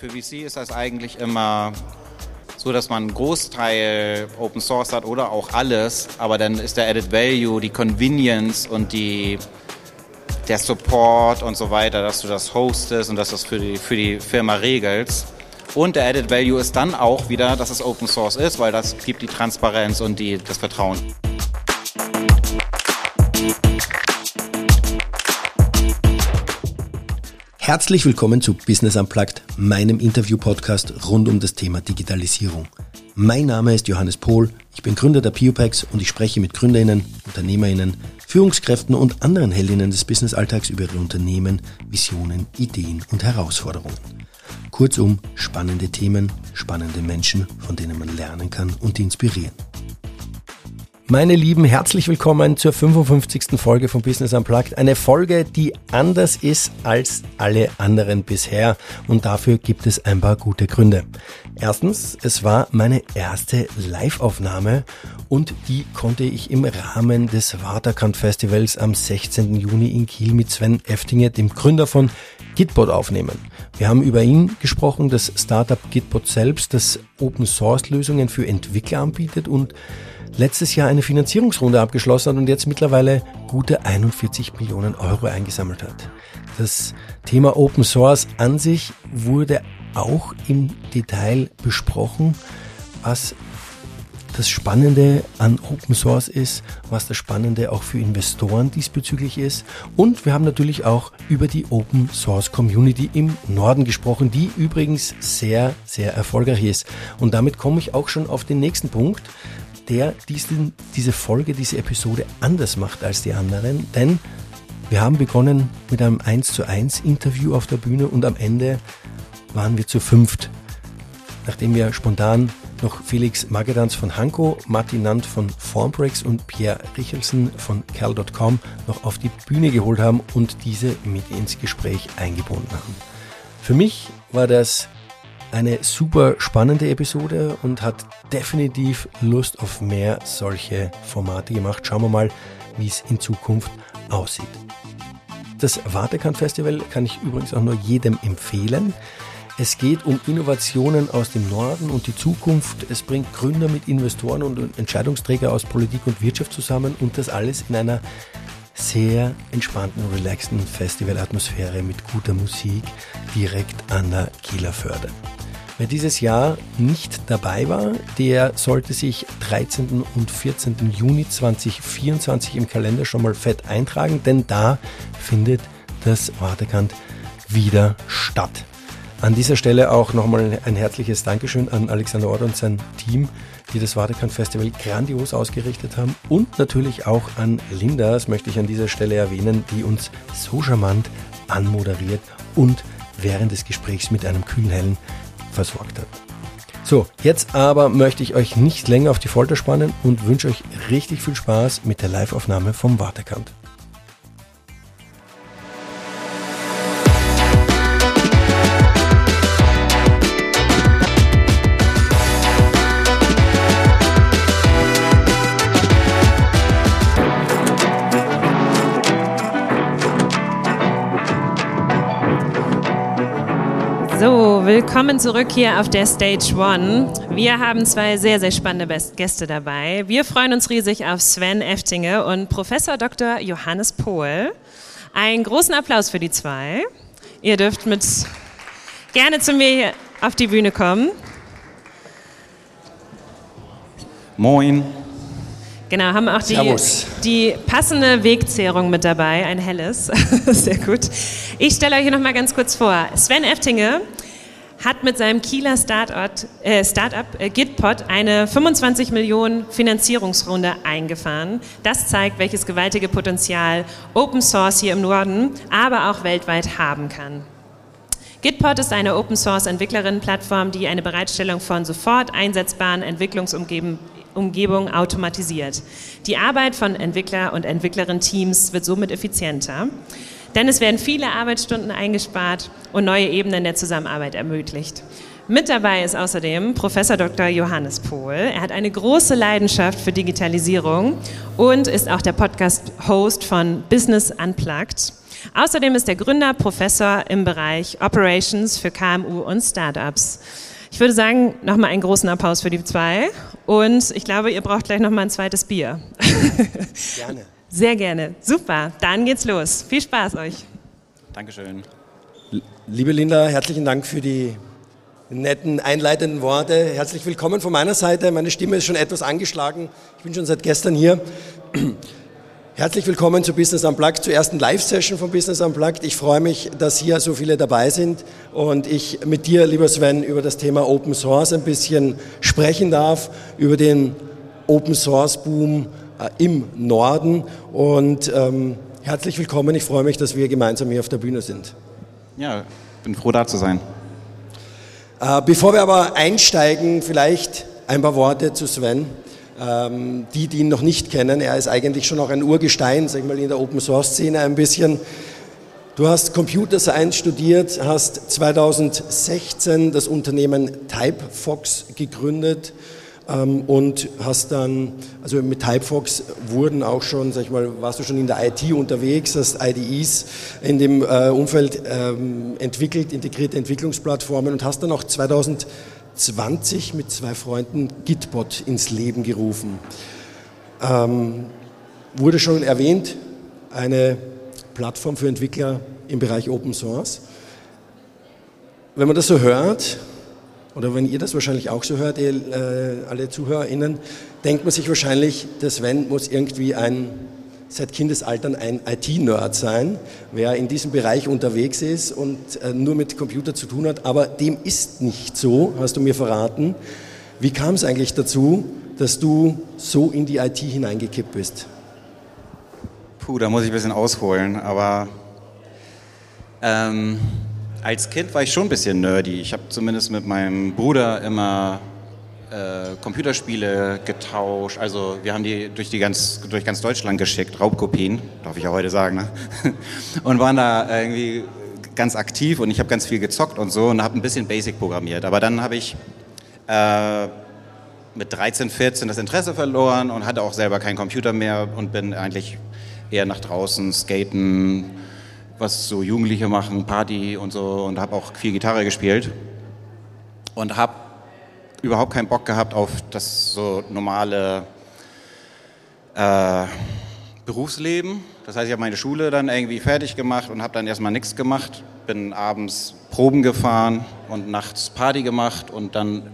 Für VC ist das eigentlich immer so, dass man einen Großteil Open Source hat oder auch alles, aber dann ist der Added Value, die Convenience und die, der Support und so weiter, dass du das hostest und dass du das für die, für die Firma regelst. Und der Added Value ist dann auch wieder, dass es Open Source ist, weil das gibt die Transparenz und die, das Vertrauen. Herzlich willkommen zu Business Unplugged, meinem Interview-Podcast rund um das Thema Digitalisierung. Mein Name ist Johannes Pohl, ich bin Gründer der Piopex und ich spreche mit Gründerinnen, Unternehmerinnen, Führungskräften und anderen Heldinnen des Businessalltags über ihre Unternehmen, Visionen, Ideen und Herausforderungen. Kurzum, spannende Themen, spannende Menschen, von denen man lernen kann und inspirieren. Meine Lieben, herzlich willkommen zur 55. Folge von Business Unplugged. Eine Folge, die anders ist als alle anderen bisher. Und dafür gibt es ein paar gute Gründe. Erstens, es war meine erste Live-Aufnahme und die konnte ich im Rahmen des Waterkant Festivals am 16. Juni in Kiel mit Sven Eftinger, dem Gründer von Gitbot, aufnehmen. Wir haben über ihn gesprochen, das Startup Gitbot selbst, das Open Source Lösungen für Entwickler anbietet und letztes Jahr eine Finanzierungsrunde abgeschlossen hat und jetzt mittlerweile gute 41 Millionen Euro eingesammelt hat. Das Thema Open Source an sich wurde auch im Detail besprochen, was das Spannende an Open Source ist, was das Spannende auch für Investoren diesbezüglich ist. Und wir haben natürlich auch über die Open Source Community im Norden gesprochen, die übrigens sehr, sehr erfolgreich ist. Und damit komme ich auch schon auf den nächsten Punkt der diesen, diese Folge, diese Episode anders macht als die anderen, denn wir haben begonnen mit einem 1 zu 1 Interview auf der Bühne und am Ende waren wir zu fünft. Nachdem wir spontan noch Felix Magedans von Hanko, Martin Nant von Formbreaks und Pierre Richelsen von Cal.com noch auf die Bühne geholt haben und diese mit ins Gespräch eingebunden haben. Für mich war das eine super spannende Episode und hat definitiv Lust auf mehr solche Formate gemacht. Schauen wir mal, wie es in Zukunft aussieht. Das Wartekant Festival kann ich übrigens auch nur jedem empfehlen. Es geht um Innovationen aus dem Norden und die Zukunft. Es bringt Gründer mit Investoren und Entscheidungsträger aus Politik und Wirtschaft zusammen und das alles in einer sehr entspannten, relaxten Festivalatmosphäre mit guter Musik direkt an der Kieler Förde. Wer dieses Jahr nicht dabei war, der sollte sich 13. und 14. Juni 2024 im Kalender schon mal fett eintragen, denn da findet das Wartekant wieder statt. An dieser Stelle auch nochmal ein herzliches Dankeschön an Alexander Ort und sein Team, die das Wartekant Festival grandios ausgerichtet haben und natürlich auch an Linda, das möchte ich an dieser Stelle erwähnen, die uns so charmant anmoderiert und während des Gesprächs mit einem kühlen hellen versorgt hat. So, jetzt aber möchte ich euch nicht länger auf die Folter spannen und wünsche euch richtig viel Spaß mit der Live-Aufnahme vom Wartekant. Willkommen zurück hier auf der Stage One. Wir haben zwei sehr, sehr spannende Gäste dabei. Wir freuen uns riesig auf Sven Eftinge und Professor Dr. Johannes Pohl. Einen großen Applaus für die zwei. Ihr dürft mit gerne zu mir auf die Bühne kommen. Moin. Genau, haben auch die, die passende Wegzehrung mit dabei, ein helles. Sehr gut. Ich stelle euch hier noch mal ganz kurz vor. Sven Eftinge hat mit seinem Kieler Startup, äh, Startup äh, Gitpod eine 25 Millionen Finanzierungsrunde eingefahren. Das zeigt, welches gewaltige Potenzial Open Source hier im Norden, aber auch weltweit haben kann. Gitpod ist eine Open Source Entwicklerinnenplattform, die eine Bereitstellung von sofort einsetzbaren Entwicklungsumgebungen automatisiert. Die Arbeit von Entwickler- und Entwicklerinnen-Teams wird somit effizienter. Denn es werden viele Arbeitsstunden eingespart und neue Ebenen der Zusammenarbeit ermöglicht. Mit dabei ist außerdem Professor Dr. Johannes Pohl. Er hat eine große Leidenschaft für Digitalisierung und ist auch der Podcast-Host von Business Unplugged. Außerdem ist er Gründer, Professor im Bereich Operations für KMU und Startups. Ich würde sagen, nochmal einen großen Applaus für die zwei. Und ich glaube, ihr braucht gleich nochmal ein zweites Bier. Gerne. Sehr gerne. Super. Dann geht's los. Viel Spaß euch. Dankeschön. Liebe Linda, herzlichen Dank für die netten einleitenden Worte. Herzlich willkommen von meiner Seite. Meine Stimme ist schon etwas angeschlagen. Ich bin schon seit gestern hier. Herzlich willkommen zu Business Unplugged, zur ersten Live-Session von Business Unplugged. Ich freue mich, dass hier so viele dabei sind und ich mit dir, lieber Sven, über das Thema Open Source ein bisschen sprechen darf, über den Open Source Boom äh, im Norden. Und ähm, herzlich willkommen. Ich freue mich, dass wir gemeinsam hier auf der Bühne sind. Ja, bin froh da zu sein. Äh, bevor wir aber einsteigen, vielleicht ein paar Worte zu Sven. Ähm, die, die ihn noch nicht kennen, er ist eigentlich schon auch ein Urgestein, sag ich mal, in der Open Source Szene ein bisschen. Du hast Computer Science studiert, hast 2016 das Unternehmen Typefox gegründet und hast dann, also mit Typefox wurden auch schon, sag ich mal, warst du schon in der IT unterwegs, hast IDEs in dem äh, Umfeld ähm, entwickelt, integrierte Entwicklungsplattformen und hast dann auch 2020 mit zwei Freunden Gitbot ins Leben gerufen. Ähm, wurde schon erwähnt, eine Plattform für Entwickler im Bereich Open Source. Wenn man das so hört, oder wenn ihr das wahrscheinlich auch so hört, ihr, äh, alle ZuhörerInnen, denkt man sich wahrscheinlich, der Sven muss irgendwie ein, seit Kindesaltern ein IT-Nerd sein, wer in diesem Bereich unterwegs ist und äh, nur mit Computer zu tun hat. Aber dem ist nicht so, hast du mir verraten. Wie kam es eigentlich dazu, dass du so in die IT hineingekippt bist? Puh, da muss ich ein bisschen ausholen, aber ähm, als Kind war ich schon ein bisschen nerdy. Ich habe zumindest mit meinem Bruder immer äh, Computerspiele getauscht. Also wir haben die durch, die ganz, durch ganz Deutschland geschickt, Raubkopien, darf ich ja heute sagen. Ne? Und waren da irgendwie ganz aktiv und ich habe ganz viel gezockt und so und habe ein bisschen Basic programmiert. Aber dann habe ich äh, mit 13, 14 das Interesse verloren und hatte auch selber keinen Computer mehr und bin eigentlich eher nach draußen skaten, was so Jugendliche machen, Party und so und habe auch viel Gitarre gespielt. Und habe überhaupt keinen Bock gehabt auf das so normale äh, Berufsleben. Das heißt, ich habe meine Schule dann irgendwie fertig gemacht und habe dann erstmal nichts gemacht, bin abends Proben gefahren und nachts Party gemacht und dann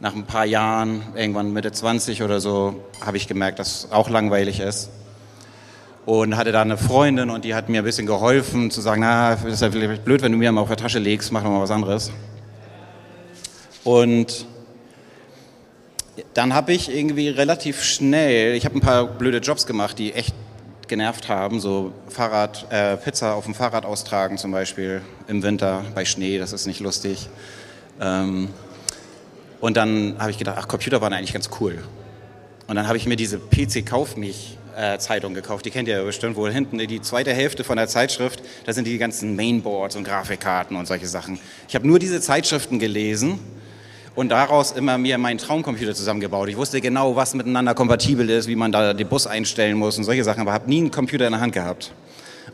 nach ein paar Jahren, irgendwann Mitte 20 oder so, habe ich gemerkt, dass es auch langweilig ist und hatte da eine Freundin und die hat mir ein bisschen geholfen zu sagen, na, ist ja vielleicht blöd, wenn du mir mal auf der Tasche legst, mach doch mal was anderes. Und dann habe ich irgendwie relativ schnell, ich habe ein paar blöde Jobs gemacht, die echt genervt haben, so Fahrrad, äh, Pizza auf dem Fahrrad austragen zum Beispiel im Winter bei Schnee, das ist nicht lustig. Ähm, und dann habe ich gedacht, ach, Computer waren eigentlich ganz cool. Und dann habe ich mir diese PC Kauf mich äh, Zeitung gekauft. Die kennt ihr ja bestimmt wohl hinten. Die zweite Hälfte von der Zeitschrift, da sind die ganzen Mainboards und Grafikkarten und solche Sachen. Ich habe nur diese Zeitschriften gelesen und daraus immer mir meinen Traumcomputer zusammengebaut. Ich wusste genau, was miteinander kompatibel ist, wie man da den Bus einstellen muss und solche Sachen, aber habe nie einen Computer in der Hand gehabt.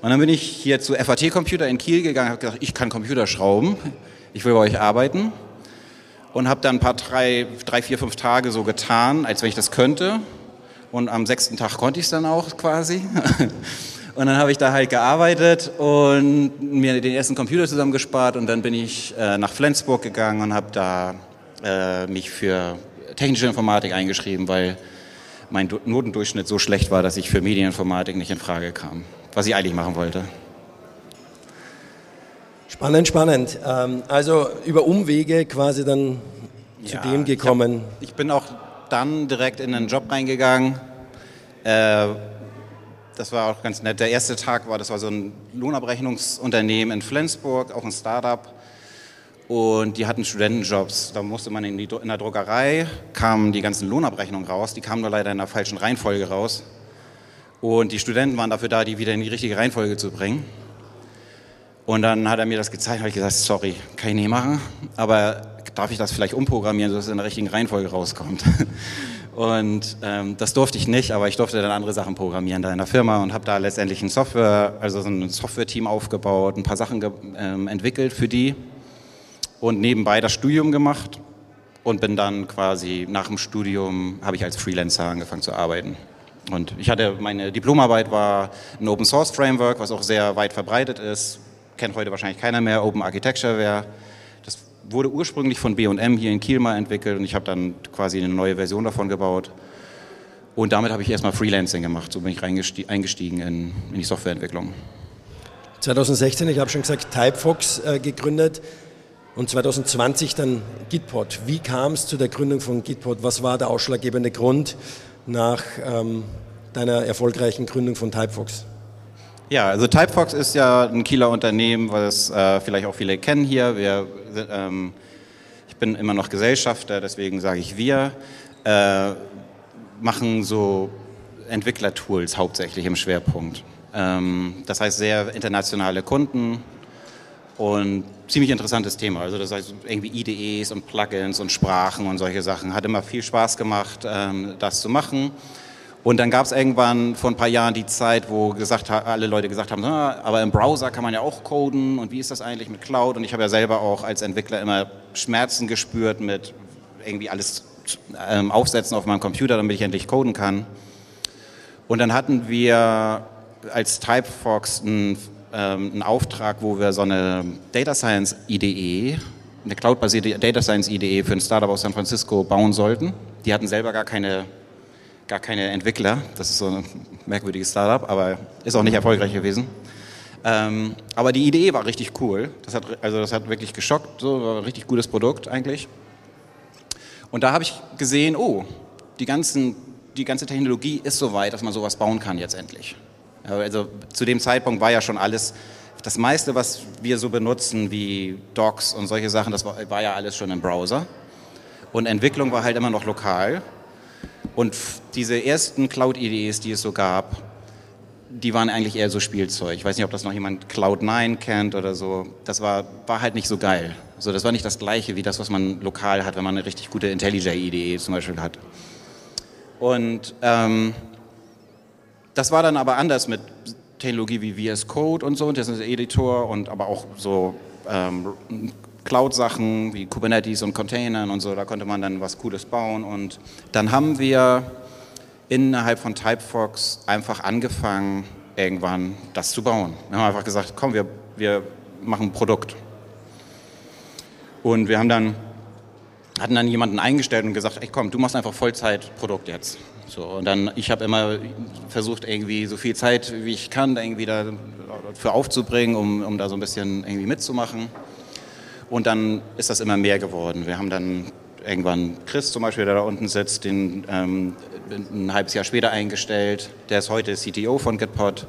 Und dann bin ich hier zu FAT Computer in Kiel gegangen, habe gesagt, ich kann Computer schrauben, ich will bei euch arbeiten und habe dann ein paar drei, drei, vier, fünf Tage so getan, als wenn ich das könnte und am sechsten Tag konnte ich es dann auch quasi. Und dann habe ich da halt gearbeitet und mir den ersten Computer zusammengespart und dann bin ich äh, nach Flensburg gegangen und habe da äh, mich für technische Informatik eingeschrieben, weil mein Notendurchschnitt so schlecht war, dass ich für Medieninformatik nicht in Frage kam, was ich eigentlich machen wollte. Spannend, spannend. Ähm, also über Umwege quasi dann zu ja, dem gekommen. Ich, hab, ich bin auch dann direkt in einen Job reingegangen. Äh, das war auch ganz nett. Der erste Tag war, das war so ein Lohnabrechnungsunternehmen in Flensburg, auch ein Startup. Und die hatten Studentenjobs. Da musste man in, die, in der Druckerei, kamen die ganzen Lohnabrechnungen raus. Die kamen nur leider in der falschen Reihenfolge raus. Und die Studenten waren dafür da, die wieder in die richtige Reihenfolge zu bringen. Und dann hat er mir das gezeigt, habe ich gesagt, sorry, kann ich nicht machen. Aber darf ich das vielleicht umprogrammieren, sodass es in der richtigen Reihenfolge rauskommt. Und ähm, das durfte ich nicht, aber ich durfte dann andere Sachen programmieren da in der Firma und habe da letztendlich ein Software, also so ein Software-Team aufgebaut, ein paar Sachen ähm, entwickelt für die und nebenbei das Studium gemacht und bin dann quasi nach dem Studium habe ich als Freelancer angefangen zu arbeiten. Und ich hatte meine Diplomarbeit war ein Open Source Framework, was auch sehr weit verbreitet ist. Kennt heute wahrscheinlich keiner mehr. Open Architecture wäre. Wurde ursprünglich von B&M hier in Kiel mal entwickelt und ich habe dann quasi eine neue Version davon gebaut. Und damit habe ich erstmal Freelancing gemacht. So bin ich eingestiegen in, in die Softwareentwicklung. 2016, ich habe schon gesagt, Typefox äh, gegründet und 2020 dann Gitpod. Wie kam es zu der Gründung von Gitpod? Was war der ausschlaggebende Grund nach ähm, deiner erfolgreichen Gründung von Typefox? Ja, also Typefox ist ja ein Kieler Unternehmen, was äh, vielleicht auch viele kennen hier. Wir, ähm, ich bin immer noch Gesellschafter, deswegen sage ich wir. Äh, machen so Entwicklertools hauptsächlich im Schwerpunkt. Ähm, das heißt sehr internationale Kunden, und ziemlich interessantes Thema. Also das heißt irgendwie IDEs und Plugins und Sprachen und solche Sachen. Hat immer viel Spaß gemacht, ähm, das zu machen. Und dann gab es irgendwann vor ein paar Jahren die Zeit, wo gesagt, alle Leute gesagt haben, aber im Browser kann man ja auch coden und wie ist das eigentlich mit Cloud? Und ich habe ja selber auch als Entwickler immer Schmerzen gespürt mit irgendwie alles ähm, aufsetzen auf meinem Computer, damit ich endlich coden kann. Und dann hatten wir als Typefox ein ähm, einen Auftrag, wo wir so eine Data Science IDE, eine cloudbasierte Data Science IDE für ein Startup aus San Francisco bauen sollten. Die hatten selber gar keine, gar keine Entwickler. Das ist so ein merkwürdiges Startup, aber ist auch nicht erfolgreich gewesen. Ähm, aber die Idee war richtig cool. Das hat, also das hat wirklich geschockt. So war ein richtig gutes Produkt eigentlich. Und da habe ich gesehen, oh, die, ganzen, die ganze Technologie ist so weit, dass man sowas bauen kann jetzt endlich. Also zu dem Zeitpunkt war ja schon alles, das meiste, was wir so benutzen, wie Docs und solche Sachen, das war, war ja alles schon im Browser. Und Entwicklung war halt immer noch lokal. Und diese ersten Cloud-IDEs, die es so gab, die waren eigentlich eher so Spielzeug. Ich weiß nicht, ob das noch jemand Cloud9 kennt oder so. Das war, war halt nicht so geil. Also das war nicht das gleiche wie das, was man lokal hat, wenn man eine richtig gute IntelliJ-IDE zum Beispiel hat. Und ähm, das war dann aber anders mit Technologie wie VS Code und so, das ist ein Editor und aber auch so ähm, Cloud-Sachen wie Kubernetes und Containern und so, da konnte man dann was Cooles bauen. Und dann haben wir innerhalb von Typefox einfach angefangen, irgendwann das zu bauen. Wir haben einfach gesagt, komm, wir, wir machen ein Produkt. Und wir haben dann, hatten dann jemanden eingestellt und gesagt, ey komm, du machst einfach Vollzeit-Produkt jetzt. So, und dann, ich habe immer versucht, irgendwie so viel Zeit, wie ich kann, irgendwie dafür aufzubringen, um, um da so ein bisschen irgendwie mitzumachen. Und dann ist das immer mehr geworden. Wir haben dann irgendwann Chris zum Beispiel, der da unten sitzt, den ähm, ein halbes Jahr später eingestellt. Der ist heute CTO von Gitpod.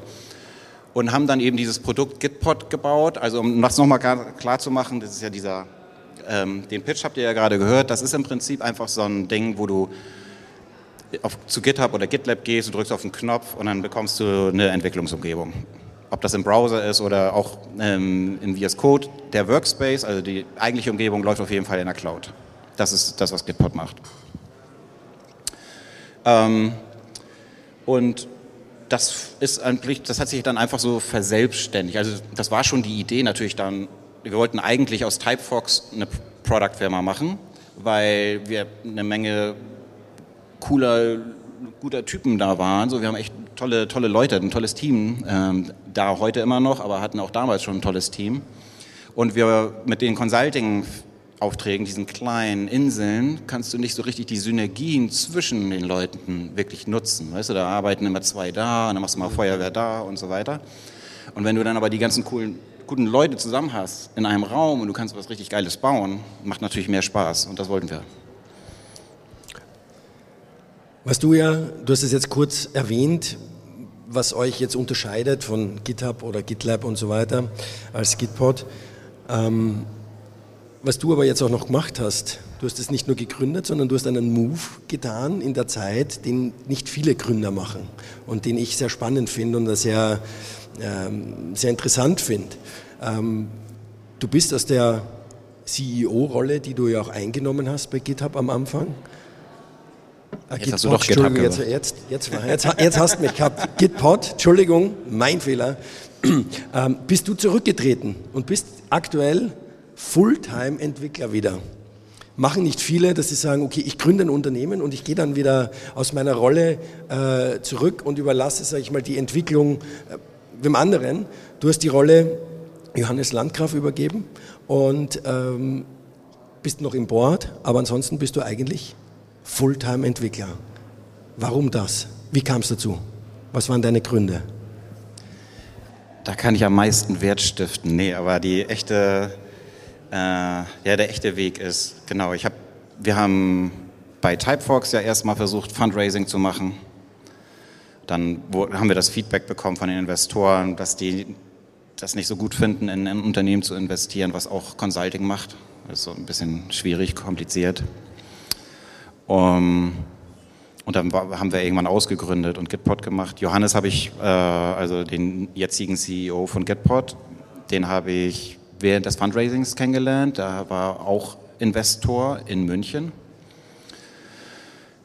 Und haben dann eben dieses Produkt Gitpod gebaut. Also um das nochmal klar zu machen, das ist ja dieser, ähm, den Pitch habt ihr ja gerade gehört, das ist im Prinzip einfach so ein Ding, wo du auf, zu GitHub oder GitLab gehst, du drückst auf den Knopf und dann bekommst du eine Entwicklungsumgebung. Ob das im Browser ist oder auch ähm, in VS Code, der Workspace, also die eigentliche Umgebung läuft auf jeden Fall in der Cloud. Das ist das, was Gitpod macht. Ähm, und das ist eigentlich, das hat sich dann einfach so verselbstständigt. Also das war schon die Idee natürlich dann. Wir wollten eigentlich aus Typefox eine Product-Firma machen, weil wir eine Menge cooler, guter Typen da waren. So, wir haben echt tolle, tolle Leute, ein tolles Team. Ähm, da heute immer noch, aber hatten auch damals schon ein tolles Team. Und wir mit den Consulting-Aufträgen, diesen kleinen Inseln, kannst du nicht so richtig die Synergien zwischen den Leuten wirklich nutzen. Weißt du, da arbeiten immer zwei da, und dann machst du mal Feuerwehr da und so weiter. Und wenn du dann aber die ganzen coolen, guten Leute zusammen hast in einem Raum und du kannst was richtig Geiles bauen, macht natürlich mehr Spaß. Und das wollten wir. Was du ja, du hast es jetzt kurz erwähnt, was euch jetzt unterscheidet von GitHub oder GitLab und so weiter als Gitpod. Ähm, was du aber jetzt auch noch gemacht hast, du hast es nicht nur gegründet, sondern du hast einen Move getan in der Zeit, den nicht viele Gründer machen und den ich sehr spannend finde und sehr, ähm, sehr interessant finde. Ähm, du bist aus der CEO-Rolle, die du ja auch eingenommen hast bei GitHub am Anfang. Ah, jetzt hast du doch GitHub jetzt, jetzt, jetzt, jetzt, jetzt hast du mich gehabt. Gitpod, Entschuldigung, mein Fehler. Ähm, bist du zurückgetreten und bist aktuell Fulltime-Entwickler wieder. Machen nicht viele, dass sie sagen, okay, ich gründe ein Unternehmen und ich gehe dann wieder aus meiner Rolle äh, zurück und überlasse, sage ich mal, die Entwicklung äh, dem anderen. Du hast die Rolle Johannes Landgraf übergeben und ähm, bist noch im Board, aber ansonsten bist du eigentlich Fulltime-Entwickler. Warum das? Wie kam es dazu? Was waren deine Gründe? Da kann ich am meisten Wert stiften. Nee, aber die echte, äh, ja, der echte Weg ist, genau, ich habe, wir haben bei Typefox ja erstmal versucht, Fundraising zu machen. Dann haben wir das Feedback bekommen von den Investoren, dass die das nicht so gut finden, in ein Unternehmen zu investieren, was auch Consulting macht. Das ist so ein bisschen schwierig, kompliziert. Um, und dann haben wir irgendwann ausgegründet und Gitpod gemacht. Johannes habe ich, äh, also den jetzigen CEO von Gitpod, den habe ich während des Fundraisings kennengelernt. Da war auch Investor in München.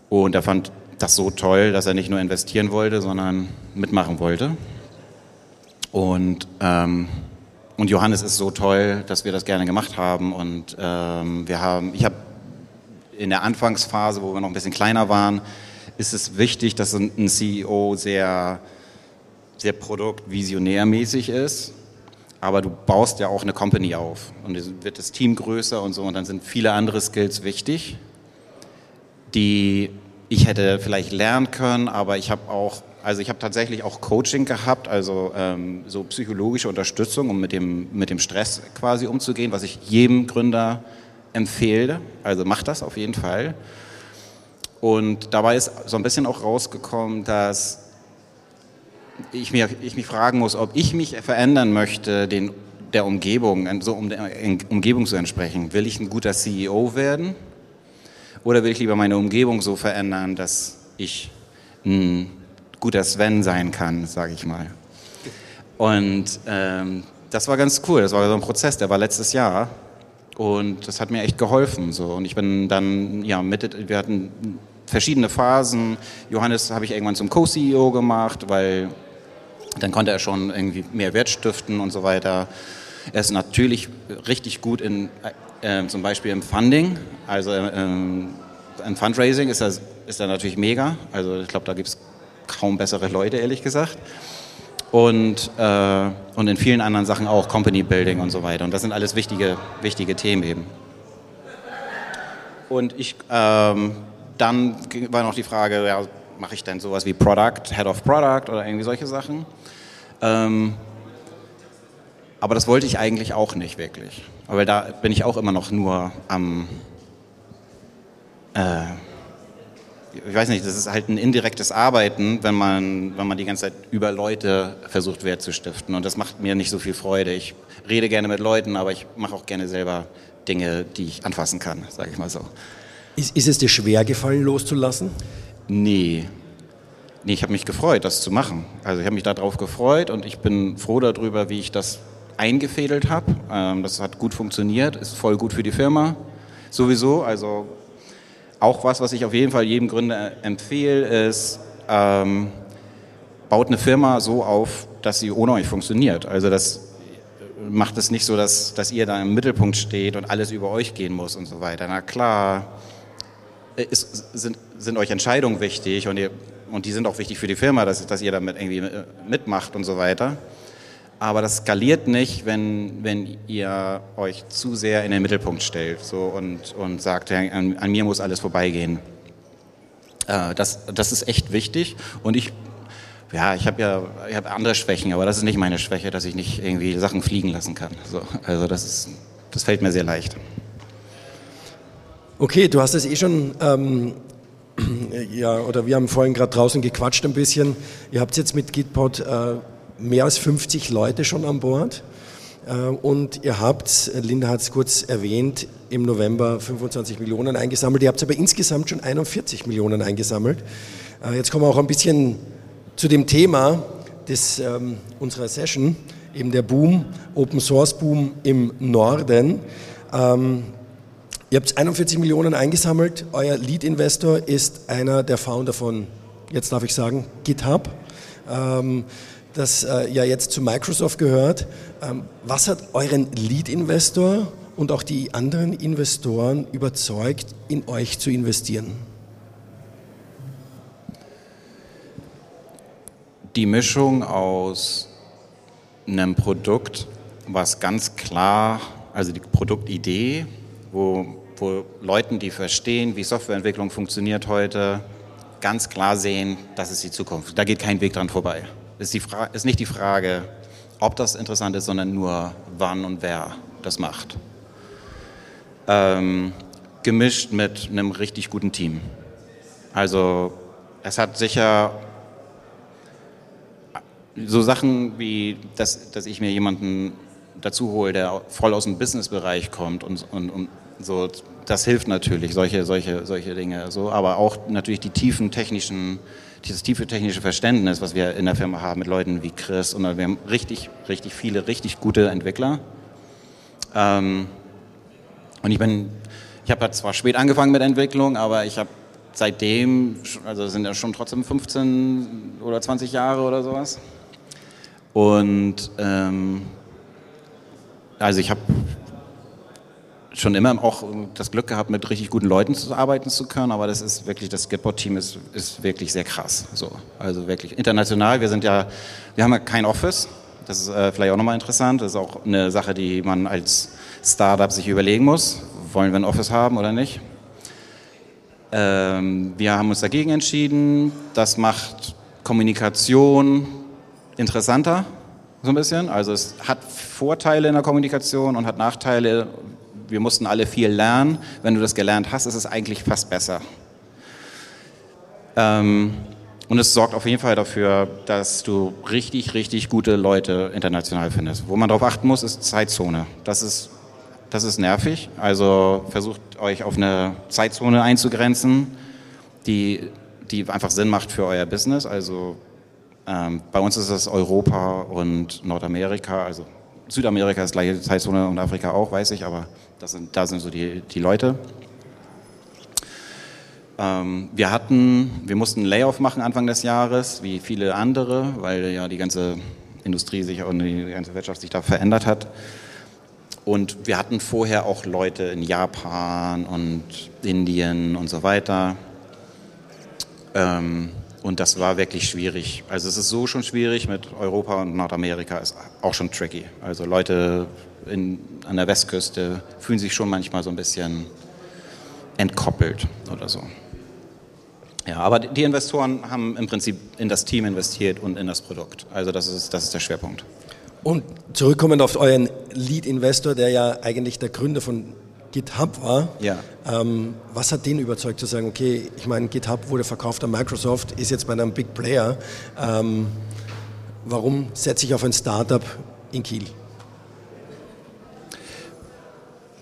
Und er fand das so toll, dass er nicht nur investieren wollte, sondern mitmachen wollte. Und, ähm, und Johannes ist so toll, dass wir das gerne gemacht haben. Und ähm, wir haben, ich habe in der Anfangsphase, wo wir noch ein bisschen kleiner waren, ist es wichtig, dass ein CEO sehr, sehr produktvisionärmäßig ist. Aber du baust ja auch eine Company auf und wird das Team größer und so und dann sind viele andere Skills wichtig, die ich hätte vielleicht lernen können, aber ich habe auch, also ich habe tatsächlich auch Coaching gehabt, also ähm, so psychologische Unterstützung, um mit dem, mit dem Stress quasi umzugehen, was ich jedem Gründer empfehle. Also mach das auf jeden Fall. Und dabei ist so ein bisschen auch rausgekommen, dass ich, mir, ich mich fragen muss, ob ich mich verändern möchte, den, der Umgebung, so um der Umgebung zu entsprechen. Will ich ein guter CEO werden? Oder will ich lieber meine Umgebung so verändern, dass ich ein guter Sven sein kann, sage ich mal. Und ähm, das war ganz cool. Das war so ein Prozess, der war letztes Jahr. Und das hat mir echt geholfen. So. Und ich bin dann, ja, mit, wir hatten verschiedene Phasen. Johannes habe ich irgendwann zum Co-CEO gemacht, weil dann konnte er schon irgendwie mehr Wert stiften und so weiter. Er ist natürlich richtig gut in, äh, zum Beispiel im Funding, also äh, im Fundraising ist er, ist er natürlich mega. Also ich glaube, da gibt es kaum bessere Leute, ehrlich gesagt und, äh, und in vielen anderen Sachen auch, Company Building und so weiter. Und das sind alles wichtige, wichtige Themen eben. Und ich, ähm, dann war noch die Frage, ja, mache ich denn sowas wie Product, Head of Product oder irgendwie solche Sachen? Ähm, aber das wollte ich eigentlich auch nicht wirklich. Aber da bin ich auch immer noch nur am, äh, ich weiß nicht, das ist halt ein indirektes Arbeiten, wenn man, wenn man die ganze Zeit über Leute versucht, Wert zu stiften. Und das macht mir nicht so viel Freude. Ich rede gerne mit Leuten, aber ich mache auch gerne selber Dinge, die ich anfassen kann, sage ich mal so. Ist, ist es dir schwer gefallen, loszulassen? Nee. Nee, ich habe mich gefreut, das zu machen. Also ich habe mich darauf gefreut und ich bin froh darüber, wie ich das eingefädelt habe. Ähm, das hat gut funktioniert, ist voll gut für die Firma. Sowieso, also auch was, was ich auf jeden Fall jedem Gründer empfehle, ist, ähm, baut eine Firma so auf, dass sie ohne euch funktioniert. Also das macht es nicht so, dass, dass ihr da im Mittelpunkt steht und alles über euch gehen muss und so weiter. Na klar, ist, sind, sind euch Entscheidungen wichtig und, ihr, und die sind auch wichtig für die Firma, dass, dass ihr damit irgendwie mitmacht und so weiter. Aber das skaliert nicht, wenn, wenn ihr euch zu sehr in den Mittelpunkt stellt so, und, und sagt, an, an, mir muss alles vorbeigehen. Äh, das, das ist echt wichtig. Und ich, ja, ich habe ja ich hab andere Schwächen, aber das ist nicht meine Schwäche, dass ich nicht irgendwie Sachen fliegen lassen kann. So, also das, ist, das fällt mir sehr leicht. Okay, du hast es eh schon ähm, ja, oder wir haben vorhin gerade draußen gequatscht ein bisschen. Ihr habt jetzt mit Gitpod äh, mehr als 50 Leute schon an Bord. Äh, und ihr habt, Linda hat es kurz erwähnt, im November 25 Millionen eingesammelt. Ihr habt aber insgesamt schon 41 Millionen eingesammelt. Äh, jetzt kommen wir auch ein bisschen zu dem Thema des, ähm, unserer Session, eben der Boom, Open Source Boom im Norden. Ähm, ihr habt 41 Millionen eingesammelt. Euer Lead-Investor ist einer der Founder von, jetzt darf ich sagen, GitHub, ähm, das äh, ja jetzt zu Microsoft gehört. Ähm, was hat euren Lead-Investor und auch die anderen Investoren überzeugt, in euch zu investieren? Die Mischung aus einem Produkt, was ganz klar, also die Produktidee, wo, wo Leuten, die verstehen, wie Softwareentwicklung funktioniert heute, ganz klar sehen, das ist die Zukunft. Da geht kein Weg dran vorbei. Ist, ist nicht die Frage, ob das interessant ist, sondern nur wann und wer das macht. Ähm, gemischt mit einem richtig guten Team. Also es hat sicher so Sachen wie, dass, dass ich mir jemanden dazu hole, der voll aus dem Businessbereich kommt und, und, und so, das hilft natürlich, solche, solche, solche Dinge. So, aber auch natürlich die tiefen technischen, dieses tiefe technische Verständnis, was wir in der Firma haben mit Leuten wie Chris und wir haben richtig, richtig viele, richtig gute Entwickler. Ähm, und ich bin, ich habe zwar spät angefangen mit Entwicklung, aber ich habe seitdem, also sind ja schon trotzdem 15 oder 20 Jahre oder sowas. Und ähm, also ich habe schon immer auch das Glück gehabt, mit richtig guten Leuten zu arbeiten zu können, aber das ist wirklich, das Gitbot-Team ist, ist wirklich sehr krass. So. Also wirklich international. Wir sind ja, wir haben ja kein Office. Das ist äh, vielleicht auch nochmal interessant. Das ist auch eine Sache, die man als Startup sich überlegen muss. Wollen wir ein Office haben oder nicht? Ähm, wir haben uns dagegen entschieden. Das macht Kommunikation interessanter, so ein bisschen. Also es hat Vorteile in der Kommunikation und hat Nachteile. Wir mussten alle viel lernen. Wenn du das gelernt hast, ist es eigentlich fast besser. Ähm, und es sorgt auf jeden Fall dafür, dass du richtig, richtig gute Leute international findest. Wo man darauf achten muss, ist Zeitzone. Das ist, das ist nervig. Also versucht euch auf eine Zeitzone einzugrenzen, die, die einfach Sinn macht für euer Business. Also ähm, bei uns ist es Europa und Nordamerika, also Südamerika ist gleiche Zeitzone und Afrika auch, weiß ich, aber das sind, da sind so die, die Leute. Ähm, wir hatten, wir mussten einen Layoff machen Anfang des Jahres, wie viele andere, weil ja die ganze Industrie sich und die ganze Wirtschaft sich da verändert hat. Und wir hatten vorher auch Leute in Japan und Indien und so weiter. Ähm, und das war wirklich schwierig. Also es ist so schon schwierig, mit Europa und Nordamerika ist auch schon tricky. Also Leute in, an der Westküste fühlen sich schon manchmal so ein bisschen entkoppelt oder so. Ja, aber die Investoren haben im Prinzip in das Team investiert und in das Produkt. Also das ist, das ist der Schwerpunkt. Und zurückkommend auf euren Lead-Investor, der ja eigentlich der Gründer von GitHub war. Ja. Ähm, was hat den überzeugt zu sagen, okay, ich meine, GitHub wurde verkauft an Microsoft, ist jetzt bei einem Big Player. Ähm, warum setze ich auf ein Startup in Kiel?